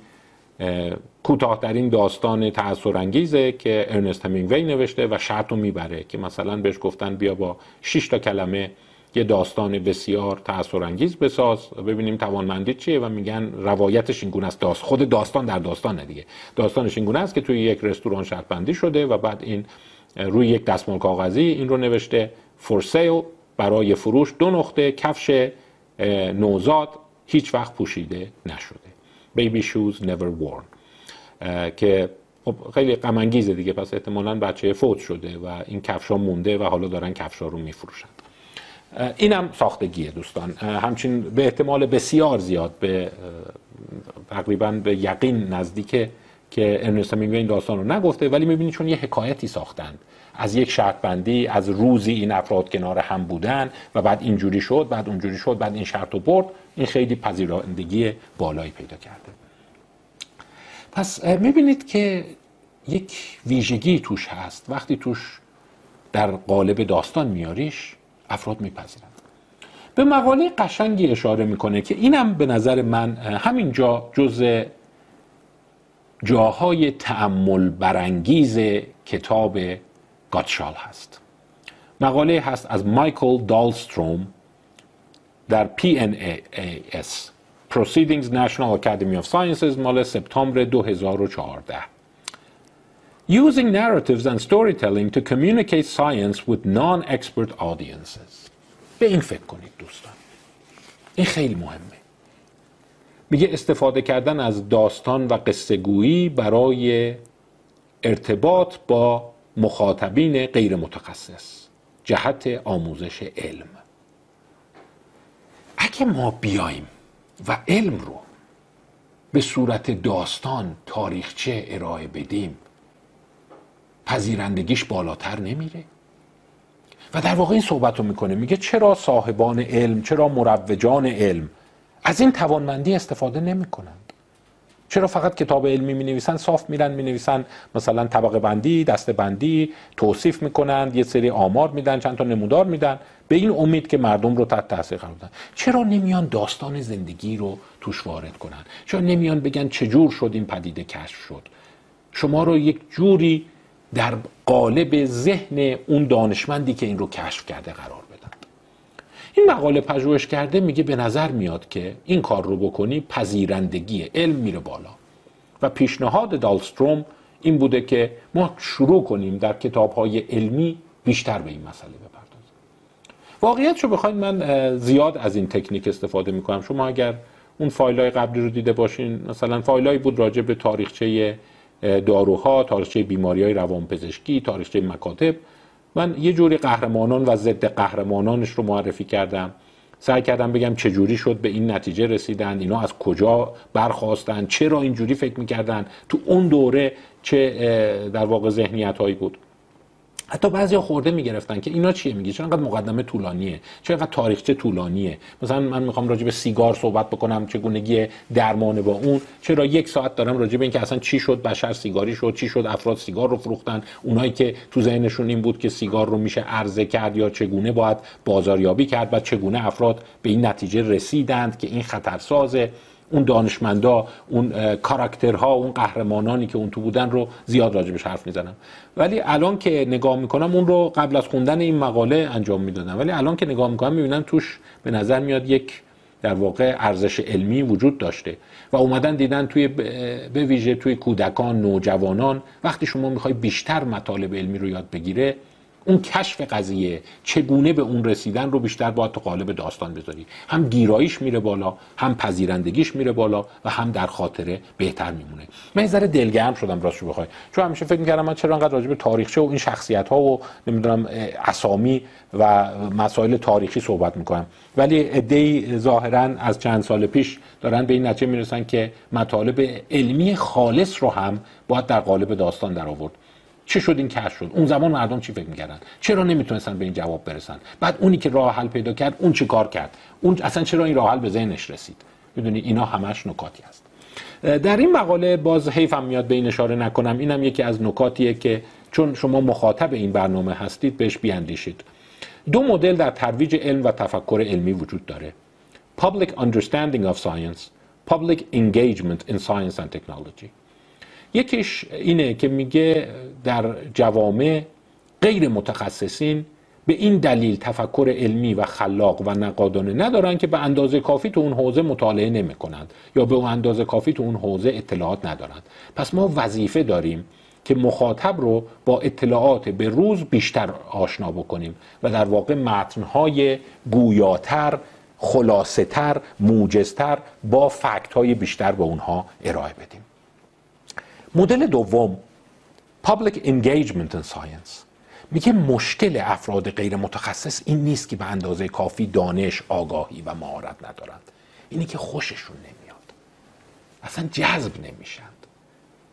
کوتاهترین داستان تأثیر انگیزه که ارنست همینگوی نوشته و شرط می‌بره که مثلا بهش گفتن بیا با 6 تا کلمه یه داستان بسیار تأثیر انگیز بساز ببینیم توانمندی چیه و میگن روایتش این گونه است. داست خود داستان در داستانه دیگه. داستانش این گونه است که توی یک رستوران شرط بندی شده و بعد این روی یک دستمال کاغذی این رو نوشته فور سیل برای فروش دو نقطه کفش نوزاد هیچ وقت پوشیده نشده. بیبی شوز never worn. که خب خیلی غم دیگه. پس احتمالا بچه فوت شده و این کفشا مونده و حالا دارن کفشا رو میفروشن. اینم ساختگیه دوستان. همچین به احتمال بسیار زیاد به تقریبا به یقین نزدیکه که ارنست این داستان رو نگفته ولی می‌بینید چون یه حکایتی ساختند. از یک شرط بندی از روزی این افراد کنار هم بودن و بعد اینجوری شد بعد اونجوری شد بعد این شرط رو برد. این خیلی پذیرندگی بالایی پیدا کرده. پس می‌بینید که یک ویژگی توش هست. وقتی توش در قالب داستان میاریش افراد میپذیرند. به مقاله قشنگی اشاره می‌کنه که اینم به نظر من همینجا جز جاهای تعمل برانگیز کتاب گاتشال هست. مقاله هست از مایکل دالستروم در PNAS Proceedings National Academy of Sciences مال سپتامبر 2014 Using narratives and storytelling to communicate science with non-expert audiences. به این فکر کنید دوستان. این خیلی مهمه. میگه استفاده کردن از داستان و قصه گویی برای ارتباط با مخاطبین غیر متخصص جهت آموزش علم. اگه ما بیایم و علم رو به صورت داستان تاریخچه ارائه بدیم پذیرندگیش بالاتر نمیره؟ و در واقع این صحبت رو می‌کنه میگه چرا صاحبان علم چرا مروجان علم از این توانمندی استفاده نمی‌کنند چرا فقط کتاب علمی می نویسن صاف میرن می نویسن مثلا طبقه بندی دسته بندی توصیف می‌کنند یه سری آمار میدن چند تا نمودار میدن. به این امید که مردم رو تحت تاثیر قرار بدن. چرا نمیان داستان زندگی رو توش وارد کنن؟ چرا نمیان بگن چجور شد این پدیده کشف شد؟ شما رو یک جوری در قالب ذهن اون دانشمندی که این رو کشف کرده قرار این مقاله پژوهش کرده میگه به نظر میاد که این کار رو بکنی پذیرندگی علم میره بالا. و پیشنهاد دالستروم این بوده که ما شروع کنیم در کتاب های علمی بیشتر به این مسئله واقعیت رو بخواید من زیاد از این تکنیک استفاده می‌کنم. شما اگر اون فایل های قبلی رو دیده باشین مثلا فایل بود راجع به تاریخچه داروها تاریخچه بیماری های روانپزشکی تاریخچه مکاتب. من یه جوری قهرمانان و ضد قهرمانانش رو معرفی کردم. سعی کردم بگم چه جوری شد به این نتیجه رسیدن اینا از کجا برخواستن چرا اینجوری فکر می‌کردن تو اون دوره چه در واقع ذهنیت هایی بود. حتی بعضی خورده می‌گرفتن که اینا چیه میگه چرا انقدر مقدمه طولانیه؟ چرا انقدر تاریخچه طولانیه؟ مثلا من می‌خوام راجع به سیگار صحبت بکنم چگونگی درمان با اون. چرا یک ساعت دارم راجع به اینکه اصلا چی شد؟ بشر سیگاری شد چی شد؟ افراد سیگار رو فروختن. اونایی که تو ذهنشون این بود که سیگار رو میشه عرضه کرد یا چگونه باید بازاریابی کرد و چگونه افراد به این نتیجه رسیدند که این خطرسازه. اون دانشمندا اون کاراکترها اون قهرمانانی که اون تو بودن رو زیاد راجبش حرف می‌زنم. ولی الان که نگاه می‌کنم اون رو قبل از خوندن این مقاله انجام می‌دادم. ولی الان که نگاه می‌کنم می‌بینم توش به نظر میاد یک در واقع ارزش علمی وجود داشته. و اومدن دیدن توی به ویژه توی کودکان نوجوانان وقتی شما می‌خوای بیشتر مطالب علمی رو یاد بگیره اون کشف قضیه چگونه به اون رسیدن رو بیشتر باید تو قالب داستان بذاری. هم گیراییش میره بالا هم پذیرندگیش میره بالا و هم در خاطره بهتر میمونه. من یه ذره دلگرم شدم راستش بخوای. چون همیشه فکر می‌کردم من چرا انقدر راجع به تاریخچه و این شخصیت ها و نمی‌دونم اسامی و مسائل تاریخی صحبت می‌کنم. ولی عده‌ای ظاهرا از چند سال پیش دارن به این نتیجه می‌رسن که مطالب علمی خالص رو هم باید در قالب داستان در آورد چه شد این کش شد؟ اون زمان مردم چی فکر می‌کردن؟ چرا نمی‌تونستن به این جواب برسن؟ بعد اونی که راه حل پیدا کرد اون چه کار کرد؟ اون اصلا چرا این راه حل به ذهنش رسید؟ می‌دونی اینا همش نکاتی هست. در این مقاله باز حیفم میاد به این اشاره نکنم. اینم یکی از نکاتیه که چون شما مخاطب این برنامه هستید بهش بیاندیشید. دو مدل در ترویج علم و تفکر علمی وجود داره. Public Understanding of Science Public Engagement in Science and Technology. یکیش اینه که میگه در جوامع غیر متخصصین به این دلیل تفکر علمی و خلاق و نقادانه ندارن که به اندازه کافی تو اون حوزه مطالعه نمی کنند یا به اون اندازه کافی تو اون حوزه اطلاعات ندارند. پس ما وظیفه داریم که مخاطب رو با اطلاعات به روز بیشتر آشنا بکنیم و در واقع متنهای گویاتر خلاصه تر موجزتر با فکت های بیشتر به اونها ارائه بدیم. مدل دوم Public Engagement in Science. میگه مشکل افراد غیر متخصص این نیست که به اندازه کافی دانش، آگاهی و مهارت ندارند. اینی که خوششون نمیاد. اصلا جذب نمیشند.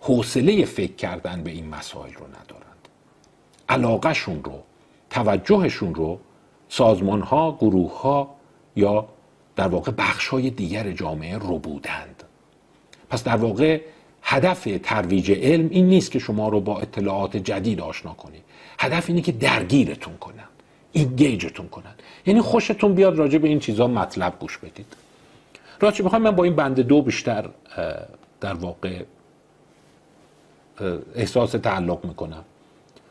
حوصله فکر کردن به این مسائل رو ندارند. علاقهشون رو توجهشون رو سازمان ها، گروه ها یا در واقع بخش های دیگر جامعه رو بودند. پس در واقع هدف ترویج علم این نیست که شما رو با اطلاعات جدید آشنا کنید هدف اینه که درگیرتون کنن اینگیجتون کنن. یعنی خوشتون بیاد راجع به این چیزا مطلب گوش بدید. راجع بخوام من با این بند دو بیشتر در واقع احساس تعلق می‌کنم.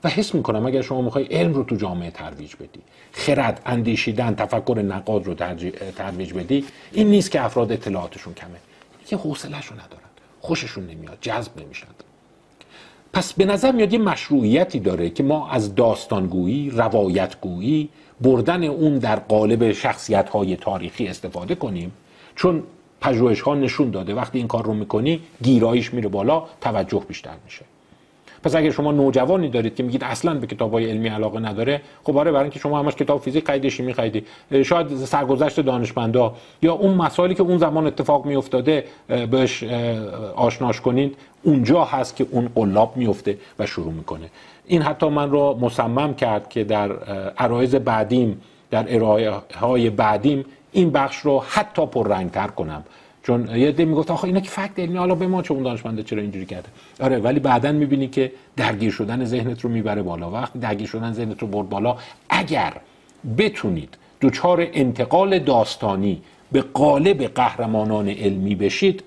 و حس می‌کنم اگر شما می‌خوای علم رو تو جامعه ترویج بدی خرد اندیشیدن تفکر نقاد رو ترویج بدی این نیست که افراد اطلاعاتشون کمه. که حوصله‌شو ندارن خوششون نمیاد جذب نمیشند پس به نظر میاد یه مشروعیتی داره که ما از داستانگویی روایتگویی بردن اون در قالب شخصیت های تاریخی استفاده کنیم. چون پژوهش ها نشون داده وقتی این کار رو می‌کنی گیرایش میره بالا توجه بیشتر میشه. پس اگر شما نوجوانی دارید که میگید اصلا به کتاب های علمی علاقه نداره خب آره برای اینکه شما همش کتاب فیزیک خریدی شیمی خریدی. شاید سرگذشت دانشمندا یا اون مسائلی که اون زمان اتفاق میافتاده بهش آشناش کنید. اونجا هست که اون قلاب میفته و شروع می‌کنه. این حتی من رو مصمم کرد که در عرایز بعدیم در ارائه های بعدیم این بخش رو حتی پررنگتر کنم. چون یه دی می‌گفت آخه اینا که فکت علمی حالا به ما چه اون چرا اینجوری کرده؟ آره ولی بعدا می‌بینی که درگیر شدن ذهنت رو می‌بره بالا. وقتی درگیر شدن ذهنت رو برد بالا اگر بتونید دچار انتقال داستانی به قالب قهرمانان علمی بشید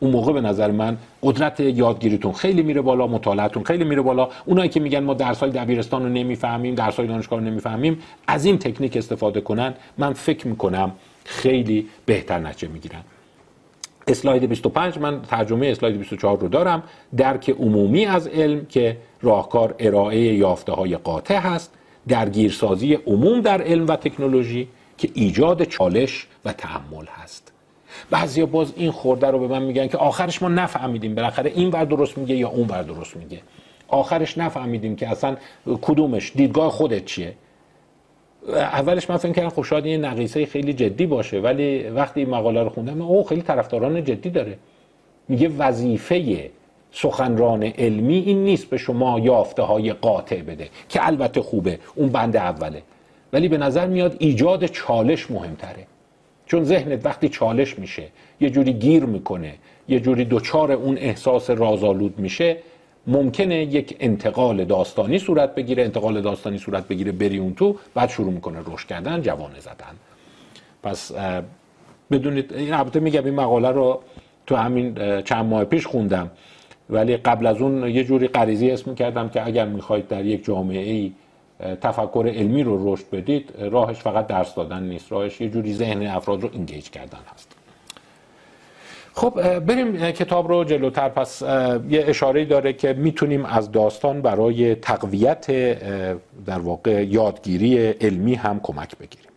اون موقع به نظر من قدرت یادگیریتون خیلی میره بالا مطالعتون خیلی میره بالا. اونایی که میگن ما درسای دبیرستان رو نمی‌فهمیم درسای دانشگاه رو نمی‌فهمیم از این تکنیک استفاده کنن من فکر می‌کنم خیلی بهتر نتیجه می‌گیرن. اسلاید 25 من ترجمه اسلاید 24 رو دارم. درک عمومی از علم که راهکار ارائه یافته های قاطع هست درگیرسازی عموم در علم و تکنولوژی که ایجاد چالش و تحمل هست. بعضیا باز این خورده رو به من میگن که آخرش ما نفهمیدیم بالاخره این ور درست میگه یا اون ور درست میگه. آخرش نفهمیدیم که اصلا کدومش دیدگاه خودت چیه؟ اولش من فکر کردم خب شاید یه نقیصه خیلی جدی باشه ولی وقتی این مقاله رو خوندم او خیلی طرفداران جدی داره. میگه وظیفه سخنران علمی این نیست به شما یافته های قاطع بده که البته خوبه اون بند اوله. ولی به نظر میاد ایجاد چالش مهمتره. چون ذهنت وقتی چالش میشه یه جوری گیر می‌کنه یه جوری دوچار اون احساس رازآلود میشه ممکنه یک انتقال داستانی صورت بگیره انتقال داستانی صورت بگیره بری اون تو بعد شروع می‌کنه رشد کردن جوانه زدن. پس بدونید این البته میگم این مقاله رو تو همین چند ماه پیش خوندم. ولی قبل از اون یه جوری غریزی اسم کردم که اگر می‌خواید در یک جامعه ای تفکر علمی رو رشد بدید راهش فقط درس دادن نیست. راهش یه جوری ذهن افراد رو انگیج کردن هست. خب بریم کتاب رو جلوتر. پس یه اشاره داره که می‌تونیم از داستان برای تقویت در واقع یادگیری علمی هم کمک بگیریم.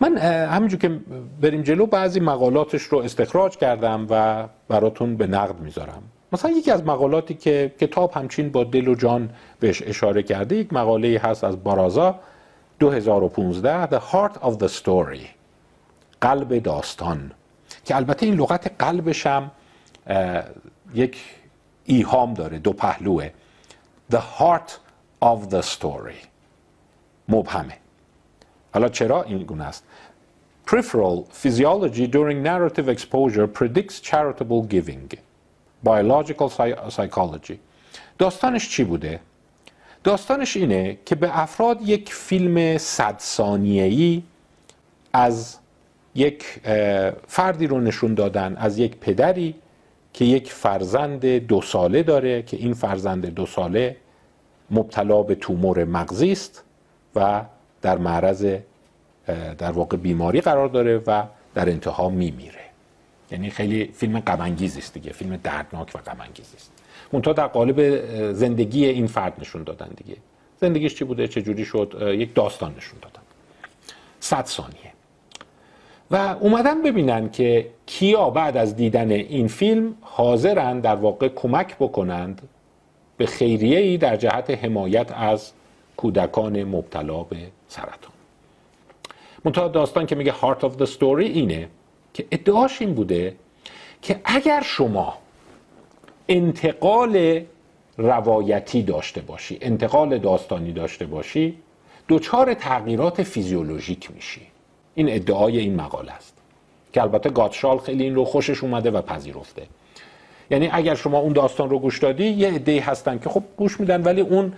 من همینجور که بریم جلو بعضی مقالاتش رو استخراج کردم و براتون به نقد می‌ذارم. مثلا یکی از مقالاتی که کتاب همچین با دل و جان بهش اشاره کرده یک مقاله هست از بارازا 2015 The Heart of the Story قلب داستان. که البته این لغت قلبش هم یک ایهام داره دو پهلوه. The heart of the story. مبهمه. حالا چرا این گونه است؟ Peripheral physiology during narrative exposure predicts charitable giving. Biological psychology. داستانش چی بوده؟ داستانش اینه که به افراد یک فیلم صد ثانیه‌ای از یک فردی رو نشون دادن از یک پدری که یک فرزند دو ساله داره که این فرزند دو ساله مبتلا به تومور مغزی است و در معرض در واقع بیماری قرار داره و در انتها میمیره. یعنی خیلی فیلم غم است دیگه فیلم دردناک و غم است. منتها در قالب زندگی این فرد نشون دادن دیگه. زندگیش چی بوده؟ چه جوری شد یک داستان نشون دادن. صد ثانیه. و اومدن ببینن که کیا بعد از دیدن این فیلم حاضرن در واقع کمک بکنند به خیریه ای در جهت حمایت از کودکان مبتلا به سرطان. منتها داستان که میگه Heart of the Story اینه که ادعاش این بوده که اگر شما انتقال روایتی داشته باشی انتقال داستانی داشته باشی دچار تغییرات فیزیولوژیک میشی. این ادعای این مقاله است. که البته گاتشال خیلی این رو خوشش اومده و پذیرفته. یعنی اگر شما اون داستان رو گوش دادی یه عده‌ای هستن که خب گوش میدن ولی اون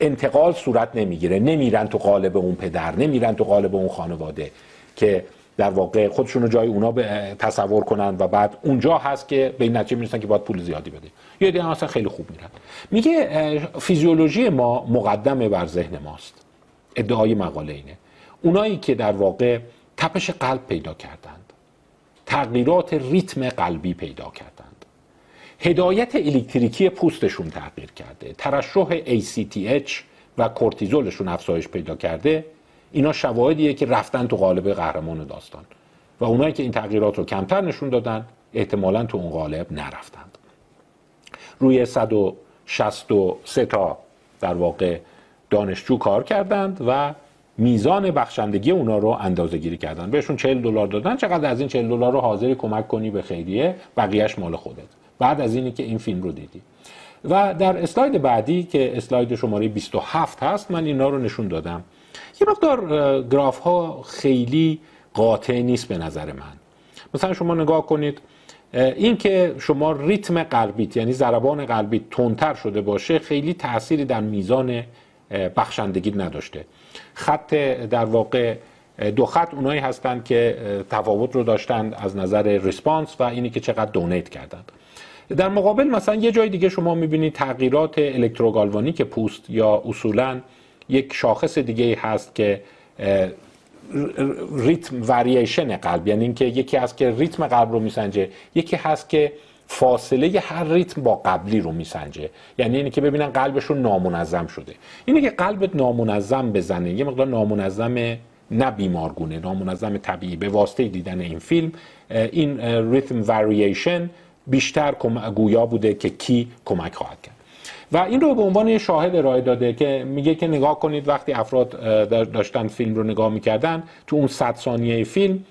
انتقال صورت نمی‌گیره. نمیرن تو قالب اون پدر نمیرن تو قالب اون خانواده که در واقع خودشون رو جای اونا تصور کنن و بعد اونجا هست که به این نتیجه می‌رسن که باید پول زیادی بده. یه عده اصلا خیلی خوب میرن. میگه فیزیولوژی ما مقدمه بر ذهن ماست. ادعای مقاله اینه. اونایی که در واقع تپش قلب پیدا کردند. تغییرات ریتم قلبی پیدا کردند. هدایت الکتریکی پوستشون تغییر کرده. ترشح ACTH و کورتیزولشون افزایش پیدا کرده. اینا شواهدیه که رفتن تو قالب قهرمان داستان. و اونایی که این تغییرات رو کمتر نشون دادن احتمالا تو اون قالب نرفتند. روی 163 تا در واقع دانشجو کار کردند و میزان بخشندگی اونا رو اندازه گیری کردن. بهشون 40 دلار دادن. چقدر از این 40 دلار رو حاضری کمک کنی به خیریه؟ بقیهش مال خودت. بعد از اینی که این فیلم رو دیدی. و در اسلاید بعدی که اسلاید شماره 27 هست من اینا رو نشون دادم. یه مقدار گراف ها خیلی قاطع نیست به نظر من. مثلا شما نگاه کنید این که شما ریتم قلبیت یعنی ضربان قلبی تندتر شده باشه خیلی تأثیری در میزان بخشندگی نداشته. خط در واقع دو خط اونایی هستند که تفاوت رو داشتند از نظر ریسپانس و اینی که چقدر دونیت کردند. در مقابل مثلا یه جای دیگه شما می‌بینید تغییرات الکتروگالوانیک پوست یا اصولا یک شاخص دیگه هست که ریتم وریشن قلب یعنی اینکه یکی هست که ریتم قلب رو میسنجه یکی هست که فاصله هر ریتم با قبلی رو میسنجه. یعنی اینه که ببینن قلبشون نامنظم شده. اینه که قلبت نامنظم بزنه. یه مقدار نامنظم نه بیمارگونه نامنظم طبیعی. به واسطه دیدن این فیلم این ریتم وریشن بیشتر گویا بوده که کی کمک خواهد کرد. و این رو به عنوان شاهد ارائه داده که میگه که نگاه کنید وقتی افراد داشتن فیلم رو نگاه می‌کردن تو اون صد ثانیه فیلم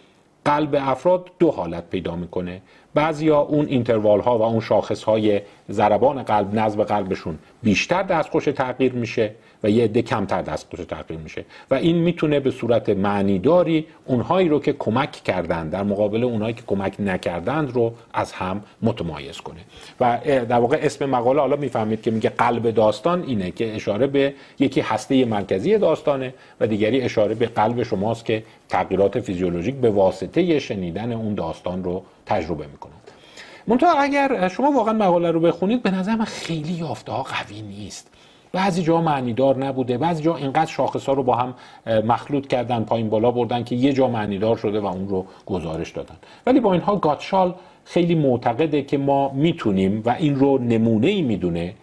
قلب افراد دو حالت پیدا می‌کنه. بعضیا اون اینتروال ها و اون شاخص های ضربان قلب نزب قلبشون بیشتر دستخوش تغییر میشه و یه عده کمتر دستخوش تغییر میشه. و این می‌تونه به صورت معنیداری اونهایی رو که کمک کردن در مقابل اونهایی که کمک نکردند رو از هم متمایز کنه. و در واقع اسم مقاله حالا می‌فهمید که میگه قلب داستان اینه که اشاره به یکی هسته مرکزی داستانه و دیگری اشاره به قلب شماست که تغییرات فیزیولوژیک به واسطه شنیدن اون داستان رو تجربه می‌کنند. منتها اگر شما واقعا مقاله رو بخونید به نظر من خیلی یافته ها قوی نیست. بعضی جا معنیدار نبوده بعضی جا اینقدر شاخص ها رو با هم مخلوط کردن پایین بالا بردن که یه جا معنیدار شده و اون رو گزارش دادن. ولی با اینها گاتشال خیلی معتقده که ما می‌تونیم و این رو نمونه ای می‌دونه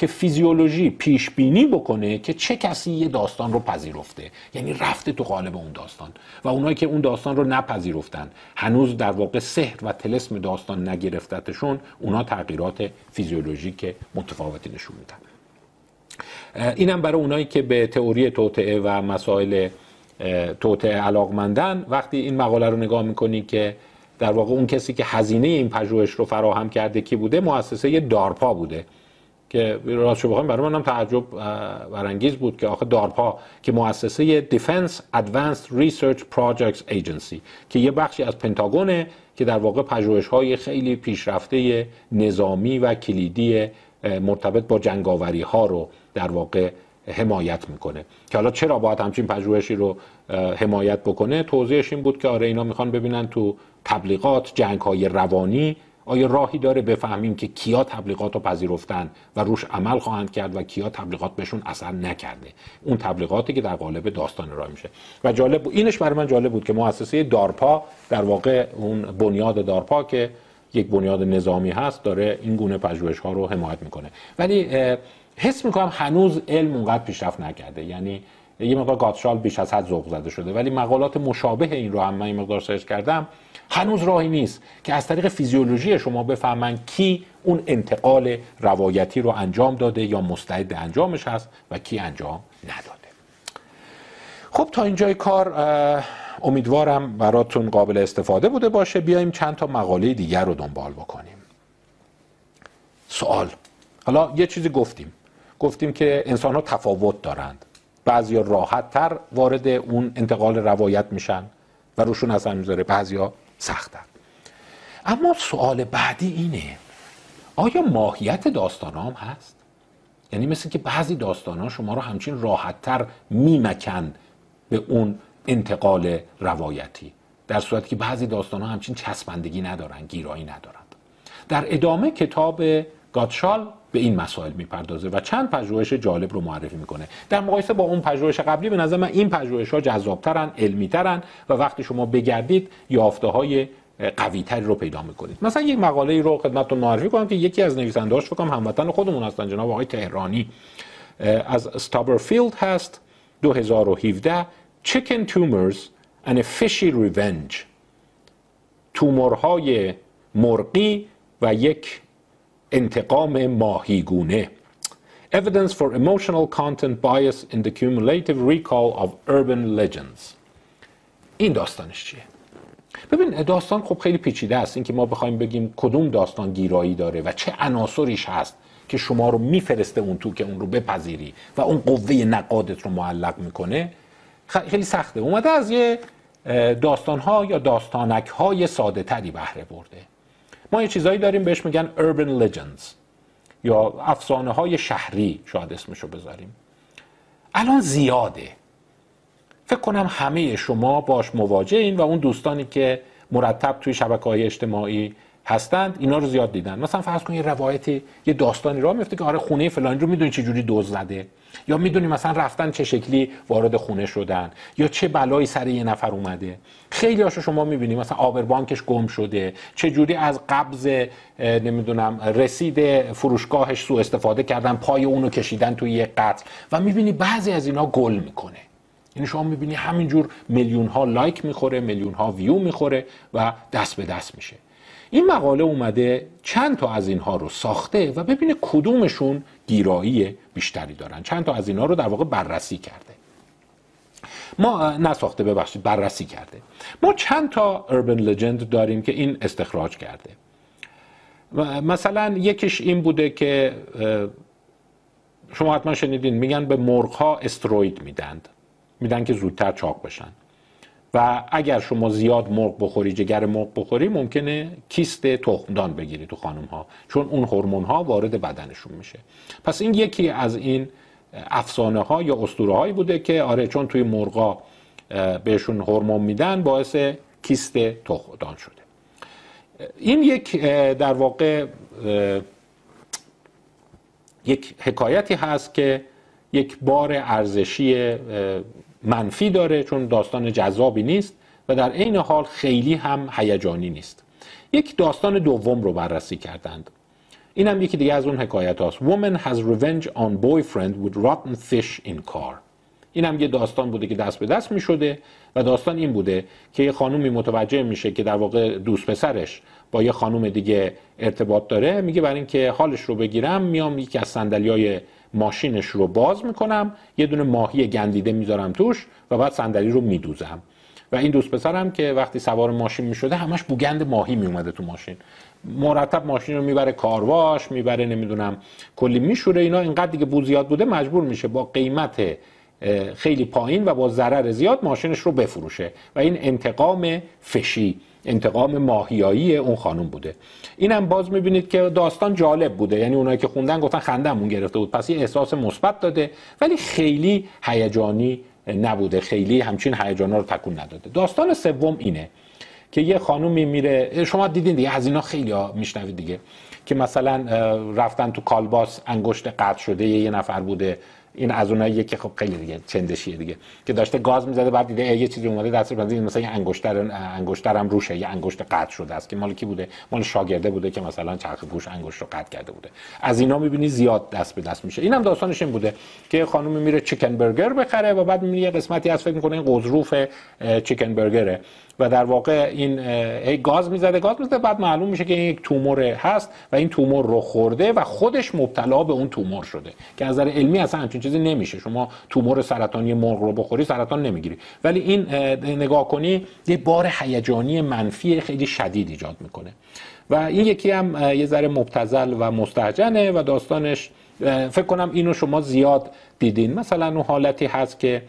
که فیزیولوژی پیش بینی بکنه که چه کسی یه داستان رو پذیرفته. یعنی رفته تو قالب اون داستان. و اونایی که اون داستان رو نپذیرفتن هنوز در واقع سحر و تلسم داستان نگرفتتشون اونا تغییرات فیزیولوژیک متفاوتی نشون میدن. اینم برای اونایی که به تئوری توطعه و مسائل توطعه علاقمندن. وقتی این مقاله رو نگاه می‌کنی که در واقع اون کسی که هزینه این پژوهش رو فراهم کرده کی بوده مؤسسه دارپا بوده. که راست بخوایم برای منم تعجب برانگیز بود که آخه دارپا که مؤسسه Defense Advanced Research Projects Agency که یه بخشی از پنتاگونه که در واقع پژوهش های خیلی پیشرفته نظامی و کلیدی مرتبط با جنگاوری ها رو در واقع حمایت می‌کنه. که حالا چرا باید همچین پژوهشی رو حمایت بکنه؟ توضیحش این بود که آره اینا می‌خوان ببینن تو تبلیغات جنگ های روانی آیا راهی داره بفهمیم که کیا تبلیغات رو پذیرفتن و روش عمل خواهند کرد و کیا تبلیغات بهشون اثر نکرده؟ اون تبلیغاتی که در قالب داستان راه میشه. و جالب بود اینش برای من جالب بود که مؤسسه دارپا در واقع اون بنیاد دارپا که یک بنیاد نظامی هست داره این گونه پژوهش ها رو حمایت می‌کنه. ولی حس می‌کنم هنوز علم اونقدر پیشرفت نکرده. یعنی یه مقدار گاتشال بیش از حد ذوق زده شده. ولی مقالات مشابه این رو هم من این مقدار سرچ کردم هنوز راهی نیست که از طریق فیزیولوژی شما بفهمن کی اون انتقال روایتی رو انجام داده یا مستعد انجامش هست و کی انجام نداده. خب تا اینجای کار امیدوارم براتون قابل استفاده بوده باشه. بیایم چند تا مقاله دیگر رو دنبال بکنیم. سوال. حالا یه چیزی گفتیم. گفتیم که انسان ها تفاوت دارند. بعضی راحت تر وارد اون انتقال روایت میشن و روشون اثر می‌ذاره. بعضیا سختتر اما سوال بعدی اینه آیا ماهیت داستان هم هست؟ یعنی مثل که بعضی داستان شما رو همچین راحتتر میمکن به اون انتقال روایتی در صورتی که بعضی داستان ها همچین چسبندگی ندارن گیرایی ندارند در ادامه کتاب گاتشال به این مسائل می‌پردازه و چند پژوهش جالب رو معرفی می‌کنه. در مقایسه با اون پژوهش قبلی به نظر من این پژوهش ها جذابترن علمیترن و وقتی شما بگردید یافته های قوی تری رو پیدا می‌کنید. مثلا یک مقاله رو خدمتتون معرفی کنم که یکی از نویسنده‌هاش فکر کنم هموطن خودمون هستن جناب آقای تهرانی. از استابرفیلد هست 2017 Chicken Tumors and a Fishy Revenge. تومورهای مرغی و یک انتقام ماهیگونه. Evidence for emotional content bias in the cumulative recall of urban legends. این داستانش چیه؟ ببین داستان خب خیلی پیچیده است. اینکه ما بخوایم بگیم کدوم داستان گیرایی داره و چه عناصریش هست که شما رو میفرسته اون تو که اون رو بپذیری و اون قوه نقادت رو معلق می‌کنه. خیلی سخته. اومده از یه داستان ها یا داستانک های ساده تری بهره برده. ما یه چیزایی داریم بهش میگن urban legends. یا افسانه های شهری شاید اسمشو بذاریم. الان زیاده. فکر کنم همه شما باش مواجه این و اون دوستانی که مرتب توی شبکه های اجتماعی هستند اینا رو زیاد دیدن. مثلا فرض کن یه روایتی یه داستانی را میفته که آره خونه فلانی رو می‌دونی چه جوری دوز زده. یا می‌دونی مثلا رفتن چه شکلی وارد خونه شدن. یا چه بلایی سر یه نفر اومده. خیلی هاشو شما می‌بینی مثلا آبربانکش گم شده. چه جوری از قبض نمی‌دونم رسید فروشگاهش سو استفاده کردن پای اونو کشیدن توی یه قتل. و می‌بینی بعضی از اینا گل می‌کنه. یعنی شما می‌بینی همینجور میلیون ها لایک می‌خوره میلیون ها ویو می‌خوره و دست به دست میشه. این مقاله اومده چند تا از اینها رو ساخته و ببینه کدومشون گیرایی بیشتری دارن. چند تا از اینها رو در واقع بررسی کرده. ما نساخته ببخشید بررسی کرده. ما چند تا urban legend داریم که این استخراج کرده. مثلا یکیش این بوده که شما حتما شنیدین میگن به مرغ ها استروید میدند. میدن که زودتر چاق بشن. و اگر شما زیاد مرغ بخوری جگر مرغ بخوری ممکنه کیست تخمدان بگیری تو خانم ها چون اون هورمون ها وارد بدنشون میشه. پس این یکی از این افسانه ها یا اسطوره هایی بوده که آره چون توی مرغا بهشون هورمون میدن باعث کیست تخمدان شده. این یک در واقع یک حکایتی هست که یک بار ارزشی منفی داره چون داستان جذابی نیست و در عین حال خیلی هم هیجانی نیست. یک داستان دوم رو بررسی کردند. این هم یکی دیگه از اون حکایت هاست. Woman has revenge on boyfriend with rotten fish in car. این هم یه داستان بوده که دست به دست می شده و داستان این بوده که یه خانومی متوجه میشه که در واقع دوست پسرش با یه خانوم دیگه ارتباط داره. میگه برای اینکه حالش رو بگیرم میام یکی از صندلیای ماشینش رو باز می‌کنم یه دونه ماهی گندیده می‌ذارم توش و بعد صندلی رو میدوزم. و این دوست پسرم که وقتی سوار ماشین می‌شده همش بوگند ماهی میومده تو ماشین. مرتب ماشین رو می‌بره کارواش می‌بره نمی‌دونم کلی میشوره اینا اینقدر دیگه بو زیاد بوده مجبور میشه با قیمت خیلی پایین و با ضرر زیاد ماشینش رو بفروشه. و این انتقام فشی انتقام ماهیایی اون خانم بوده. اینم باز می‌بینید که داستان جالب بوده. یعنی اونایی که خوندن گفتن خندمون گرفته بود. پس یه احساس مثبت داده ولی خیلی هیجانی نبوده. خیلی همچین هیجانا رو تکون نداده. داستان سوم اینه که یه خانومی میره. شما دیدین دیگه از اینا خیلی میشنوید دیگه. که مثلا رفتن تو کالباس انگشت قطع شده یه نفر بوده. این از اوناییه که خب خیلی دیگه چندشیه دیگه که داشته گاز می‌زده بعد دیده یه چیزی اومده دستش بنده مثلا یه انگشتر انگشترم روشه یه انگشت قطع شده است که مال کی بوده؟ مال شاگرده بوده که مثلا چرخ گوش انگشت رو قطع کرده بوده. از اینا می‌بینی زیاد دست به دست میشه. اینم داستانش این بوده که خانم میره چیکن برگر بخره و بعد می‌بینی یه قسمتی از فکر می‌کنه این قزروف چیکن برگره. و در واقع این ای گاز می‌زده گاز می‌زده بعد معلوم میشه که این یک تومور هست و این تومور رو خورده و خودش مبتلا به اون تومور شده که از نظر علمی اصلا همچین چیزی نمیشه. شما تومور سرطانی مرغ رو بخوری سرطان نمی‌گیری. ولی این نگاه کنی یه بار هیجانی منفی خیلی شدید ایجاد می‌کنه. و این یکی هم یه ذره مبتزل و مستهجنه و داستانش فکر کنم اینو شما زیاد دیدین. مثلا اون حالتی هست که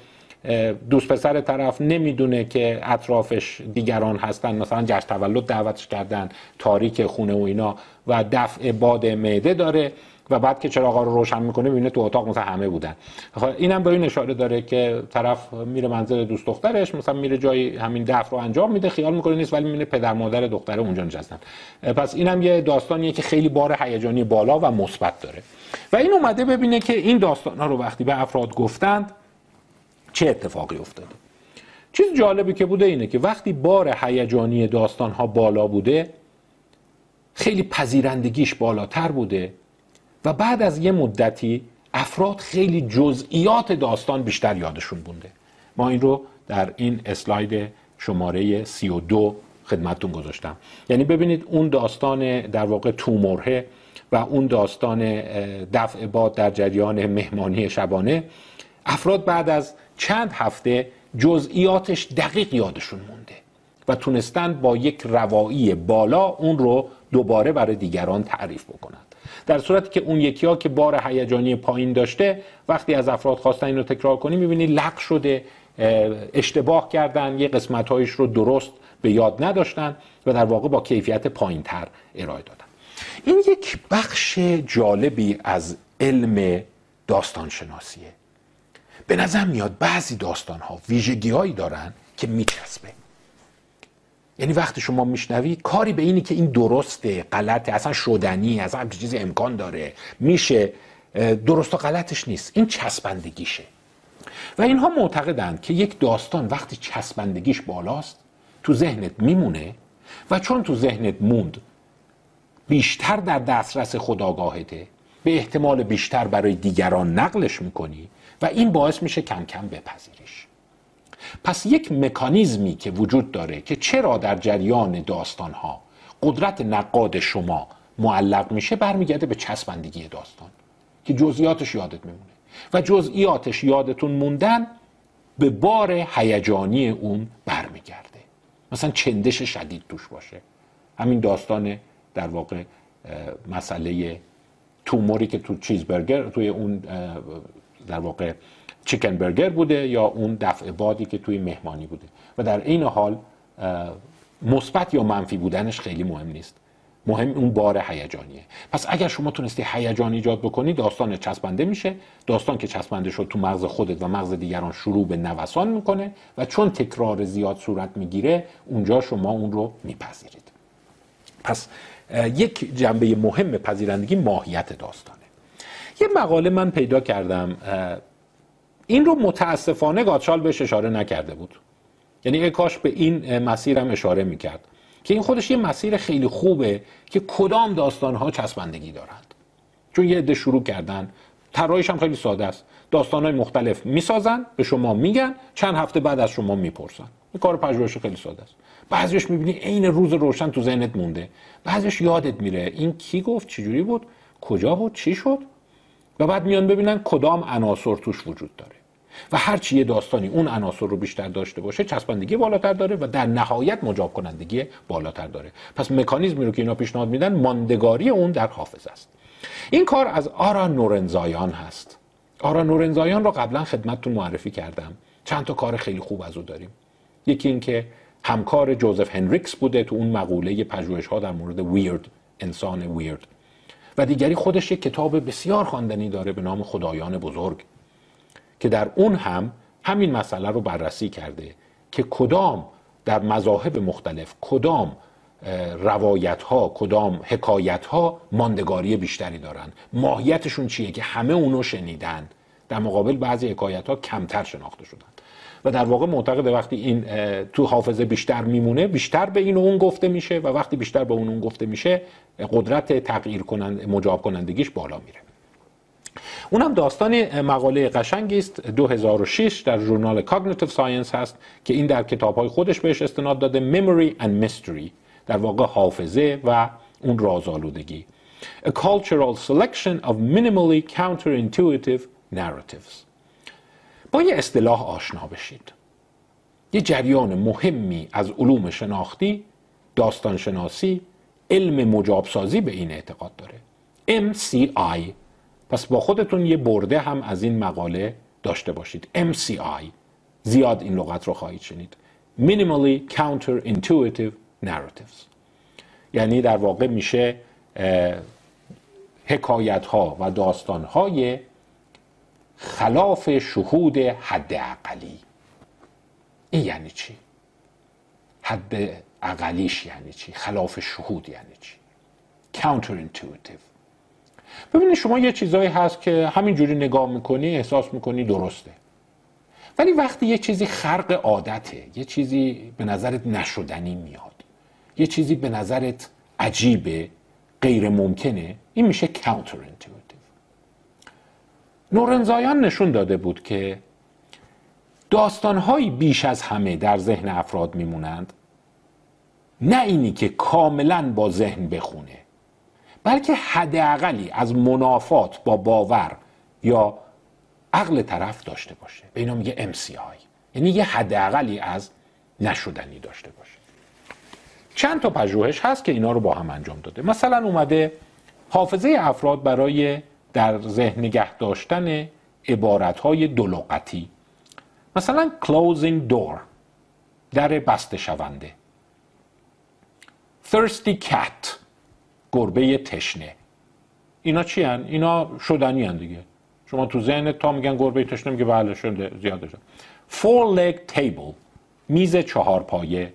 دوست پسر طرف نمی‌دونه که اطرافش دیگران هستن. مثلا جشن تولد دعوتش کردن تاریک خونه و اینا و دفع باد معده داره و بعد که چراغا رو روشن می‌کنه می‌بینه تو اتاق مثلا همه بودن. خب اینم به این اشاره داره که طرف میره منزل دوست دخترش مثلا میره جای همین دفع رو انجام میده خیال می‌کنه نیست ولی می‌بینه پدر مادر دختره اونجا نشستن. پس اینم یه داستانیه که خیلی بار هیجانی بالا و مثبت داره. و این اومده ببینه که این داستان ها رو وقتی به افراد گفتند چه اتفاقی افتاده؟ چیز جالبی که بوده اینه که وقتی بار هیجانی داستان ها بالا بوده خیلی پذیرندگیش بالاتر بوده و بعد از یه مدتی افراد خیلی جزئیات داستان بیشتر یادشون بونده ما این رو در این اسلاید شماره 32 خدمتتون گذاشتم. یعنی ببینید اون داستان در واقع تومره و اون داستان دفع باد در جریان مهمانی شبانه. افراد بعد از چند هفته جزئیاتش دقیق یادشون مونده و تونستن با یک روایی بالا اون رو دوباره برای دیگران تعریف بکنند در صورتی که اون یکی ها که بار هیجانی پایین داشته وقتی از افراد خواستن اینو تکرار کنی می‌بینی لق شده اشتباه کردن یه قسمت هایش رو درست به یاد نداشتن و در واقع با کیفیت پایین تر ارائه دادن. این یک بخش جالبی از علم داستان شناسیه به نظر میاد بعضی داستان ها ویژگی هایی دارن که میچسبه. یعنی وقتی شما میشنوی کاری به اینی که این درسته غلطه اصلا شدنی اصلا همچین چیزی امکان داره میشه درست و غلطش نیست. این چسبندگیشه. و اینها معتقدند که یک داستان وقتی چسبندگیش بالاست تو ذهنت میمونه و چون تو ذهنت موند بیشتر در دسترس خداگاهته به احتمال بیشتر برای دیگران نقلش می‌کنی و این باعث میشه کم کم بپذیریش. پس یک مکانیزمی که وجود داره که چرا در جریان داستان ها قدرت نقاد شما معلق میشه برمیگرده به چسبندگی داستان که جزئیاتش یادت میمونه. و جزئیاتش یادتون موندن به بار هیجانی اون برمیگرده. مثلا چندش شدید توش باشه. همین داستان در واقع مسئله توموری که تو چیزبرگر توی اون در واقع چیکن برگر بوده یا اون دفع بادی که توی مهمانی بوده. و در این حال مثبت یا منفی بودنش خیلی مهم نیست. مهم اون بار هیجانیه. پس اگر شما تونستی هیجان ایجاد بکنی داستان چسبنده میشه. داستان که چسبنده شد تو مغز خودت و مغز دیگران شروع به نوسان می‌کنه و چون تکرار زیاد صورت می‌گیره اونجا شما اون رو میپذیرید. پس یک جنبه مهم پذیرندگی ماهیت داستانه یه مقاله من پیدا کردم این رو متاسفانه گاتشال بهش اشاره نکرده بود. یعنی ای کاش به این مسیرم اشاره می‌کرد. که این خودش یه مسیر خیلی خوبه که کدام داستانها چسبندگی دارند. چون یه عده شروع کردن. طراحیش هم خیلی ساده است. داستانهای مختلف می‌سازن به شما میگن چند هفته بعد از شما می‌پرسن. این کار پژوهش خیلی ساده است. بعضیش می‌بینی عین روز روشن تو ذهنت مونده. بعضیش یادت میره. این کی گفت؟ چجوری بود؟ کجا بود؟ چی شد؟ و بعد میان ببینن کدام عناصر توش وجود داره. و هرچی یه داستانی اون عناصر رو بیشتر داشته باشه چسبندگی بالاتر داره و در نهایت مجاب کنندگی بالاتر داره. پس مکانیزمی رو که اینا پیشنهاد میدن ماندگاری اون در حافظ است. این کار از آرا نورنزایان هست. آرا نورنزایان رو قبلا خدمتتون معرفی کردم. چند تا کار خیلی خوب از او داریم. یکی اینکه همکار جوزف هنریکس بوده تو اون مقوله پژوهش ها در مورد ویرد انسان ویرد و دیگری خودش یک کتاب بسیار خواندنی داره به نام خدایان بزرگ که در اون هم همین مسئله رو بررسی کرده که کدام در مذاهب مختلف کدام روایت ها کدام حکایت ها ماندگاری بیشتری دارن ماهیتشون چیه که همه اونو شنیدن؟ در مقابل بعضی حکایت ها کمتر شناخته شدن. و در واقع معتقد وقتی این تو حافظه بیشتر میمونه بیشتر به این و اون گفته میشه و وقتی بیشتر به اون اون گفته میشه قدرت تغییر کنند مجاب کنندگیش بالا میره. اونم داستان مقاله قشنگی است 2006 در ژورنال Cognitive Science هست که این در کتابهای خودش بهش استناد داده Memory and Mystery در واقع حافظه و اون رازآلودگی The cultural selection of minimally counterintuitive narratives. با یه اصطلاح آشنا بشید. یه جریان مهمی از علوم شناختی داستان شناسی علم مجابسازی به این اعتقاد داره. MCI پس با خودتون یه برده هم از این مقاله داشته باشید. MCI زیاد این لغت رو خواهید شنید. Minimally Counterintuitive Narratives. یعنی در واقع میشه حکایت ها و داستان های خلاف شهود حد اقلی این یعنی چی؟ حد اقلیش یعنی چی؟ خلاف شهود یعنی چی؟ counterintuitive ببینید شما یه چیزایی هست که همینجوری نگاه می‌کنی احساس می‌کنی درسته ولی وقتی یه چیزی خرق عادته یه چیزی به نظرت نشدنی میاد یه چیزی به نظرت عجیبه غیر ممکنه این میشه counterintuitive نورنزایان نشون داده بود که داستانهایی بیش از همه در ذهن افراد میمونند نه اینی که کاملا با ذهن بخونه بلکه حداقلی از منافات با باور یا عقل طرف داشته باشه. به اینا میگه MCI یعنی یه حداقلی از نشدنی داشته باشه. چند تا پژوهش هست که اینا رو با هم انجام داده. مثلا اومده حافظه افراد برای در ذهن نگه داشتن عبارت های دلوقتی مثلا closing door در بسته شونده. thirsty cat گربه تشنه. اینا چی هن؟ اینا شدنی هن دیگه. شما تو ذهن تا میگن گربه تشنه میگه بله شده زیاده شد four leg table میز چهار پایه.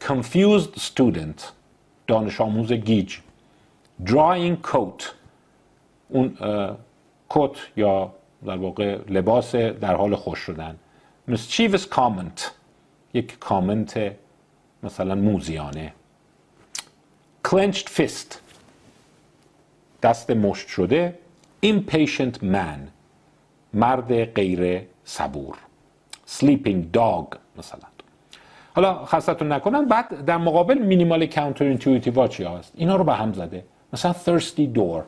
confused student دانش آموز گیج. drying coat اون کت یا در واقع لباس در حال خوش شدن. mischievous comment یک کامنت مثلا موزیانه. Clenched fist. دست مشت شده. Impatient man. مرد غیر صبور. Sleeping dog مثلا. حالا خستتون نکنم بعد در مقابل minimal counterintuitive چی هست. اینا رو به هم زده. مثلا thirsty door.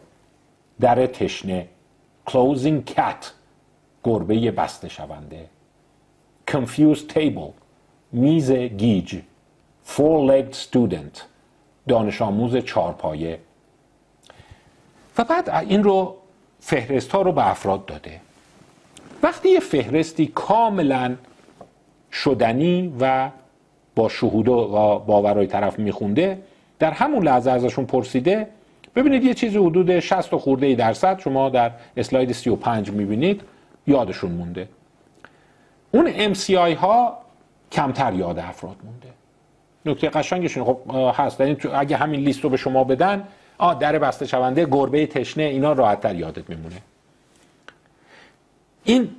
در تشنه. Closing cat. گربه بسته شونده. Confused table. میز گیج. Four legged student. دانش آموز چارپایه و بعد این رو فهرست ها رو به افراد داده. وقتی یه فهرستی کاملا شدنی و با شهود و باورای طرف میخونده در همون لحظه ازشون پرسیده ببینید یه چیزی حدود 60 خورده درصد شما در اسلاید 35 می‌بینید یادشون مونده. اون MCI ها کمتر یاد افراد مونده. نکته قشنگشون خب هست. یعنی اگه همین لیست رو به شما بدن آ در بسته شونده گربه تشنه اینا راحتتر یادت میمونه. این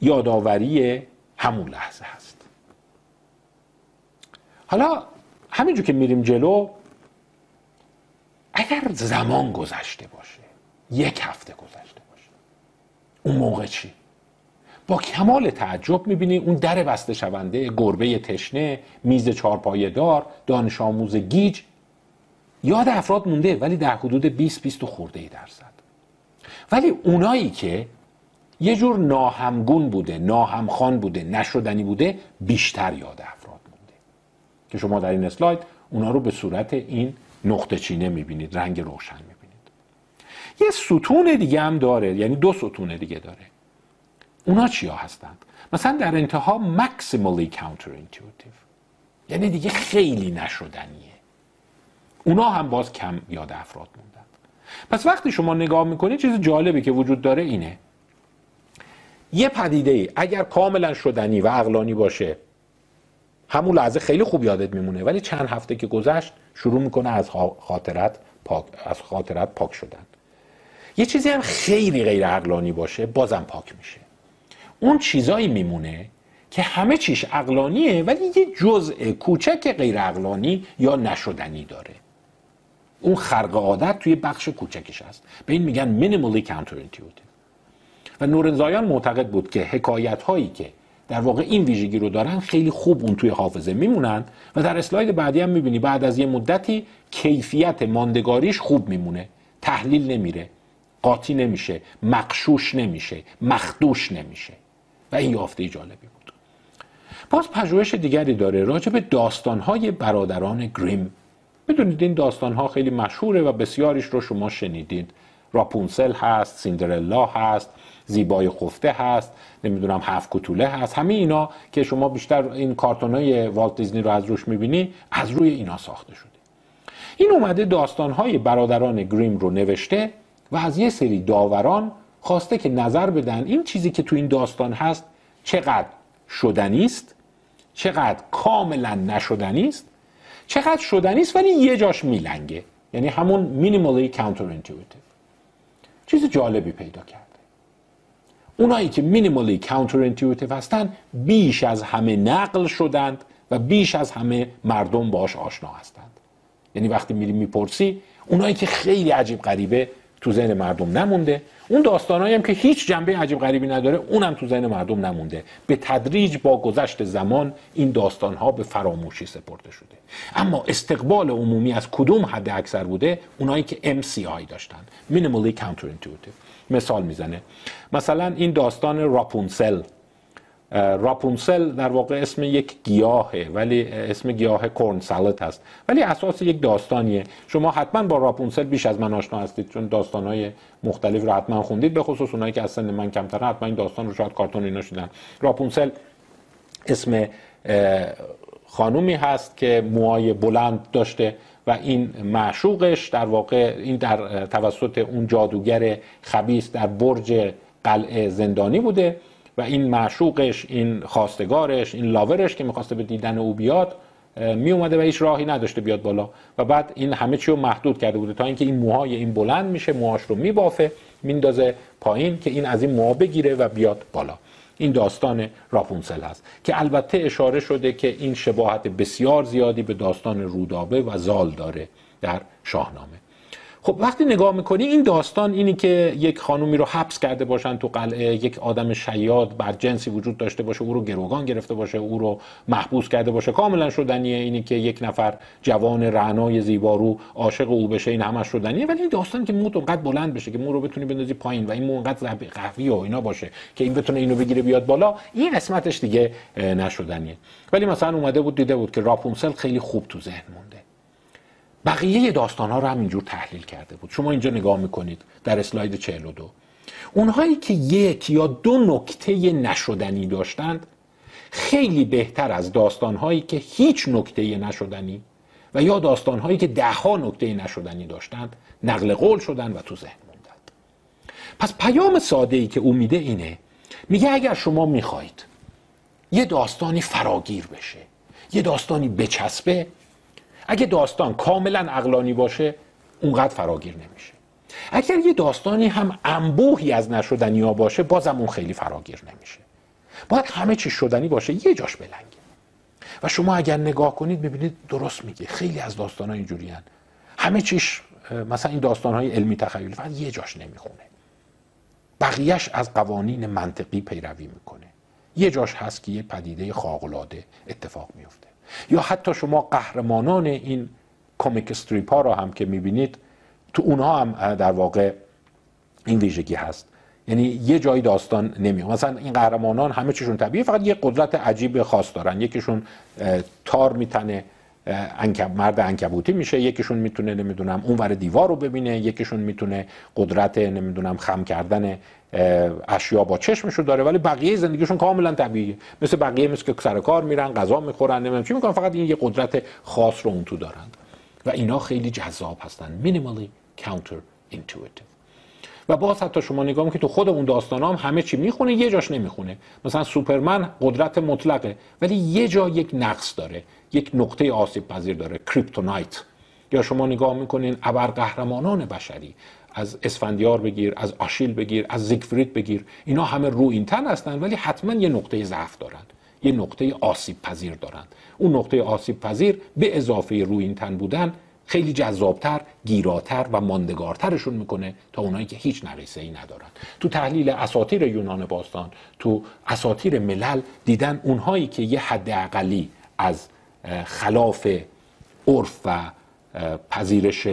یادآوری همون لحظه هست. حالا همینجور که میریم جلو اگر زمان گذشته باشه یک هفته گذشته باشه اون موقع چی؟ با کمال تعجب می‌بینی اون در بسته شونده گربه تشنه میز چارپایه دار دانش آموز گیج. یاد افراد مونده ولی در حدود 20 20 خورده ای درصد. ولی اونایی که یه جور ناهمگون بوده ناهمخان بوده نشدنی بوده بیشتر یاد افراد مونده. که شما در این اسلاید اونا رو به صورت این نقطه چینه می‌بینید رنگ روشن می‌بینید. یه ستون دیگه هم داره یعنی دو ستون دیگه داره. اونا چیا هستند؟ مثلا در انتها maximally counterintuitive. یعنی دیگه خیلی نشدنیه. اونا هم باز کم یاد افراد موندن. پس وقتی شما نگاه می‌کنید چیز جالبی که وجود داره اینه. یه پدیده ای اگر کاملا شدنی و عقلانی باشه همون لحظه خیلی خوب یادت میمونه. ولی چند هفته که گذشت شروع می‌کنه از خاطرت پاک از خاطرت پاک شدن. یه چیزی هم خیلی غیر عقلانی باشه بازم پاک میشه. اون چیزایی میمونه که همه چیش عقلانیه ولی یه جزء کوچک غیر عقلانی یا نشدنی داره. اون خرق عادت توی بخش کوچکش هست. به این میگن minimally counterintuitive. و نورنزایان معتقد بود که حکایت هایی که در واقع این ویژگی رو دارن خیلی خوب اون توی حافظه میمونن و در اسلاید بعدی هم می‌بینی بعد از یه مدتی کیفیت ماندگاریش خوب میمونه. تحلیل نمیره قاطی نمیشه مقشوش نمیشه مخدوش نمیشه. و این یافته جالبی بود. باز پژوهش دیگری داره راجع به داستانهای برادران گریم. می‌دونید این داستانها خیلی مشهوره و بسیاریش رو شما شنیدید. راپونسل هست سیندرلا هست زیبای خفته هست نمی‌دونم هفت کتوله هست همه اینا که شما بیشتر این کارتونای والت دیزنی رو از روش می‌بینی از روی اینا ساخته شده. این اومده داستانهای برادران گریم رو نوشته و از یه سری داوران خواسته که نظر بدن این چیزی که تو این داستان هست چقدر شدنی است چقدر کاملا نشدنی است چقدر شدنی است ولی یه جاش میلنگه. یعنی همون مینیمالی کانتر چیز جالبی پیدا کرده اونایی که مینیمالی کانتر هستن بیش از همه نقل شدند و بیش از همه مردم باش آشنا هستند. یعنی وقتی میری می‌پرسی اونایی که خیلی عجیب غریبه تو ذهن مردم نمونده. اون داستانایی هم که هیچ جنبه عجیب غریبی نداره اونم تو ذهن مردم نمونده. به تدریج با گذشت زمان این داستانها به فراموشی سپرده شده. اما استقبال عمومی از کدوم حد اکثر بوده؟ اونایی که MCI داشتن. Minimally Counterintuitive. مثال می‌زنه. مثلا این داستان راپونسل راپونسل در واقع اسم یک گیاهه ولی اسم گیاه کورن سالت هست. ولی اساس یک داستانیه. شما حتما با راپونسل بیش از من آشنا هستید چون داستانهای مختلف رو حتما خوندید به خصوص اونایی که سن من کمتر حتما این داستان رو شاید کارتون اینا شدن. راپونسل اسم خانومی هست که موهای بلند داشته. و این معشوقش در واقع این در توسط اون جادوگر خبیس در برج قلعه زندانی بوده و این معشوقش این خواستگارش این لاورش که می‌خواسته به دیدن او بیاد می اومده و هیچ راهی نداشته بیاد بالا. و بعد این همه چی رو محدود کرده بوده تا اینکه این موهای این بلند میشه موهاش رو میبافه میندازه پایین که این از این موها بگیره و بیاد بالا. این داستان راپونسل هست که البته اشاره شده که این شباهت بسیار زیادی به داستان رودابه و زال داره در شاهنامه. خب وقتی نگاه می‌کنی این داستان اینی که یک خانومی رو حبس کرده باشن تو قلعه یک آدم شیاد بر جنسی وجود داشته باشه او رو گروگان گرفته باشه او رو محبوس کرده باشه. کاملا شدنیه اینی که یک نفر جوان رعنای زیبارو عاشق او بشه این همش شدنیه. ولی این داستان که موت اونقدر بلند بشه که مو رو بتونی بندازی پایین و این مو اونقدر قوی و اینا باشه که این بتونه اینو بگیره بیاد بالا این قسمتش دیگه نشدنیه. ولی مثلا اومده بود دیده بود که راپونسل خیلی خوب تو ذهن بقیه داستان ها رو هم اینجور تحلیل کرده بود. شما اینجا نگاه می‌کنید در اسلاید 42 اونهایی که یک یا دو نکته نشدنی داشتند خیلی بهتر از داستانهایی که هیچ نکته نشدنی و یا داستانهایی که دهها نکته نشدنی داشتند نقل قول شدن و تو ذهن موندند پس پیام ساده ای که او میده اینه میگه اگر شما می‌خواهید یه داستانی فراگیر بشه یه داستانی بچسبه اگه داستان کاملا اقلانی باشه اونقدر فراگیر نمیشه. اگر یه داستانی هم انبوهی از نشدنی ها باشه بازم اون خیلی فراگیر نمیشه. باید همه چی شدنی باشه یه جاش بلنگه. و شما اگر نگاه کنید ببینید درست میگه. خیلی از داستان ها اینجوری هن. همه چیش مثلا این داستان های علمی تخیلی فقط یه جاش نمی‌خونه. بقیهش از قوانین منطقی پیروی می‌کنه. یه جاش هست که یه پدیده خاقلاده اتفاق میفته یا حتی شما قهرمانان این کمیک استریپ ها را هم که می‌بینید تو اونها هم در واقع این ویژگی هست. یعنی یه جایی داستان نمیاد مثلا این قهرمانان همه چیشون طبیعی فقط یه قدرت عجیب خاص دارن. یکیشون تار میتنه مرد انکبوتی میشه. یکیشون می‌تونه نمی‌دونم اون ور دیوار رو ببینه. یکیشون می‌تونه قدرت نمی‌دونم خم کردن اشیا با چشمش رو داره ولی بقیه زندگیشون کاملا طبیعیه. مثل بقیه مثل که سر کار میرن غذا می‌خورن نمی‌دونم چی می‌کنن فقط این یه قدرت خاص رو اون تو دارن. و اینا خیلی جذاب هستن مینیمالی کانتر intuitive و باز حتی شما نگاه که تو خود اون داستان هم همه چی می‌خونه یه جاش نمی‌خونه. مثلا سوپرمن قدرت مطلقه ولی یه جا یک نقص داره یک نقطه آسیب پذیر داره کریپتونایت یا شما نگاه می‌کنین ابرقهرمانان بشری. از اسفندیار بگیر از آشیل بگیر از زیگفرید بگیر. اینا همه رو این تن هستن ولی حتما یه نقطه ضعف دارند یه نقطه آسیب پذیر دارند اون نقطه آسیب پذیر به اضافه رو این تن بودن خیلی جذابتر، گیراتر و ماندگارترشون می‌کنه تا اونایی که هیچ نقیصه ای ندارن. تو تحلیل اساتیر یونان باستان تو اساتیر ملل دیدن اونهایی که یه حد اقلی از خلاف عرف و پذیرش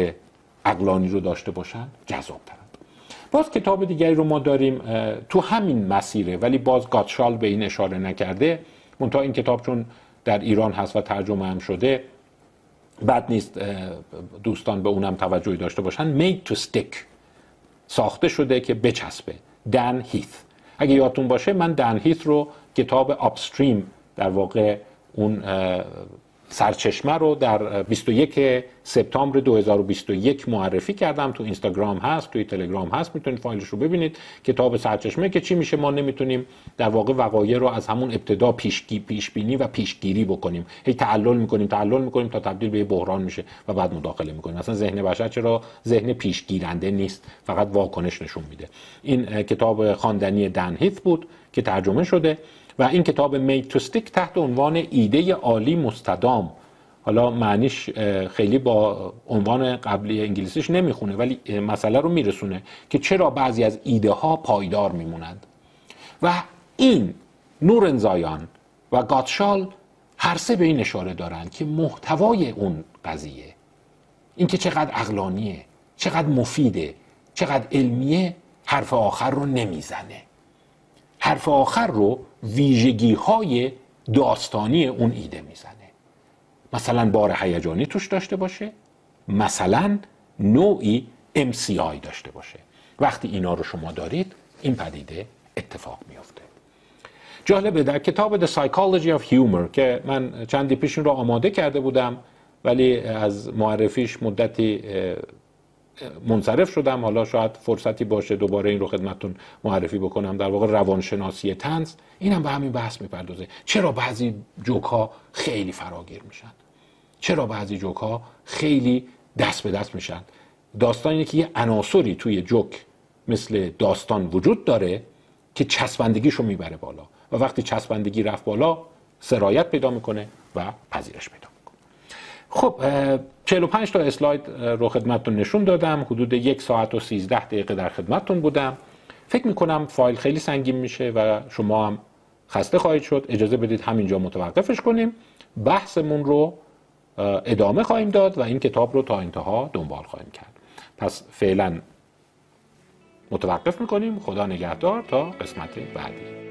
اقلانی رو داشته باشن جذابترند باز کتاب دیگری رو ما داریم تو همین مسیره ولی باز گاتشال به این اشاره نکرده. منتها این کتاب چون در ایران هست و ترجمه هم شده بد نیست دوستان به اونم توجهی داشته باشن. Made to stick ساخته شده که بچسبه. دن هیث اگه یادتون باشه من دن هیث رو کتاب آپستریم در واقع اون سرچشمه رو در 21 سپتامبر 2021 معرفی کردم. تو اینستاگرام هست توی تلگرام هست می‌تونید فایلش رو ببینید. کتاب سرچشمه که چی میشه ما نمی‌تونیم در واقع وقایع رو از همون ابتدا پیشگی پیش بینی و پیشگیری بکنیم. هی تعلل می‌کنیم تعلل می‌کنیم تا تبدیل به بحران میشه و بعد مداخله می‌کنیم. مثلا ذهن بشر چرا ذهن پیشگیرنده نیست؟ فقط واکنش نشون میده. این کتاب خواندنی دن هیث بود که ترجمه شده. و این کتاب میتوستیک تحت عنوان ایده عالی مستدام. حالا معنیش خیلی با عنوان قبلی انگلیسیش نمی‌خونه ولی مسئله رو میرسونه که چرا بعضی از ایده ها پایدار میمونند. و این نورنزایان و گاتشال هر سه به این اشاره دارند که محتوای اون قضیه اینکه چقدر اقلانیه چقدر مفیده چقدر علمیه حرف آخر رو نمی‌زنه. حرف آخر رو ویژگی های داستانی اون ایده می‌زنه. مثلا بار هیجانی توش داشته باشه مثلا نوعی MCI داشته باشه. وقتی اینا رو شما دارید این پدیده اتفاق میافته. جالبه در کتاب The Psychology of Humor که من چندی پیش رو آماده کرده بودم ولی از معرفیش مدتی منصرف شدم. حالا شاید فرصتی باشه دوباره این رو خدمتتون معرفی بکنم. در واقع روانشناسی تنز این هم به همین بحث می‌پردازه. چرا بعضی جوک ها خیلی فراگیر میشن؟ چرا بعضی جوک ها خیلی دست به دست میشن؟ داستان اینه که یه عناصری توی جوک مثل داستان وجود داره که چسبندگیشو می‌بره بالا. و وقتی چسبندگی رفت بالا سرایت پیدا می‌کنه و پذیرش پیدا خب 45 تا اسلاید رو خدمتتون نشون دادم. حدود یک ساعت و 13 دقیقه در خدمتتون بودم. فکر می‌کنم فایل خیلی سنگین میشه و شما هم خسته خواهید شد. اجازه بدید همینجا متوقفش کنیم. بحثمون رو ادامه خواهیم داد و این کتاب رو تا انتها دنبال خواهیم کرد. پس فعلا متوقف می‌کنیم. خدا نگهدار. تا قسمت بعدی.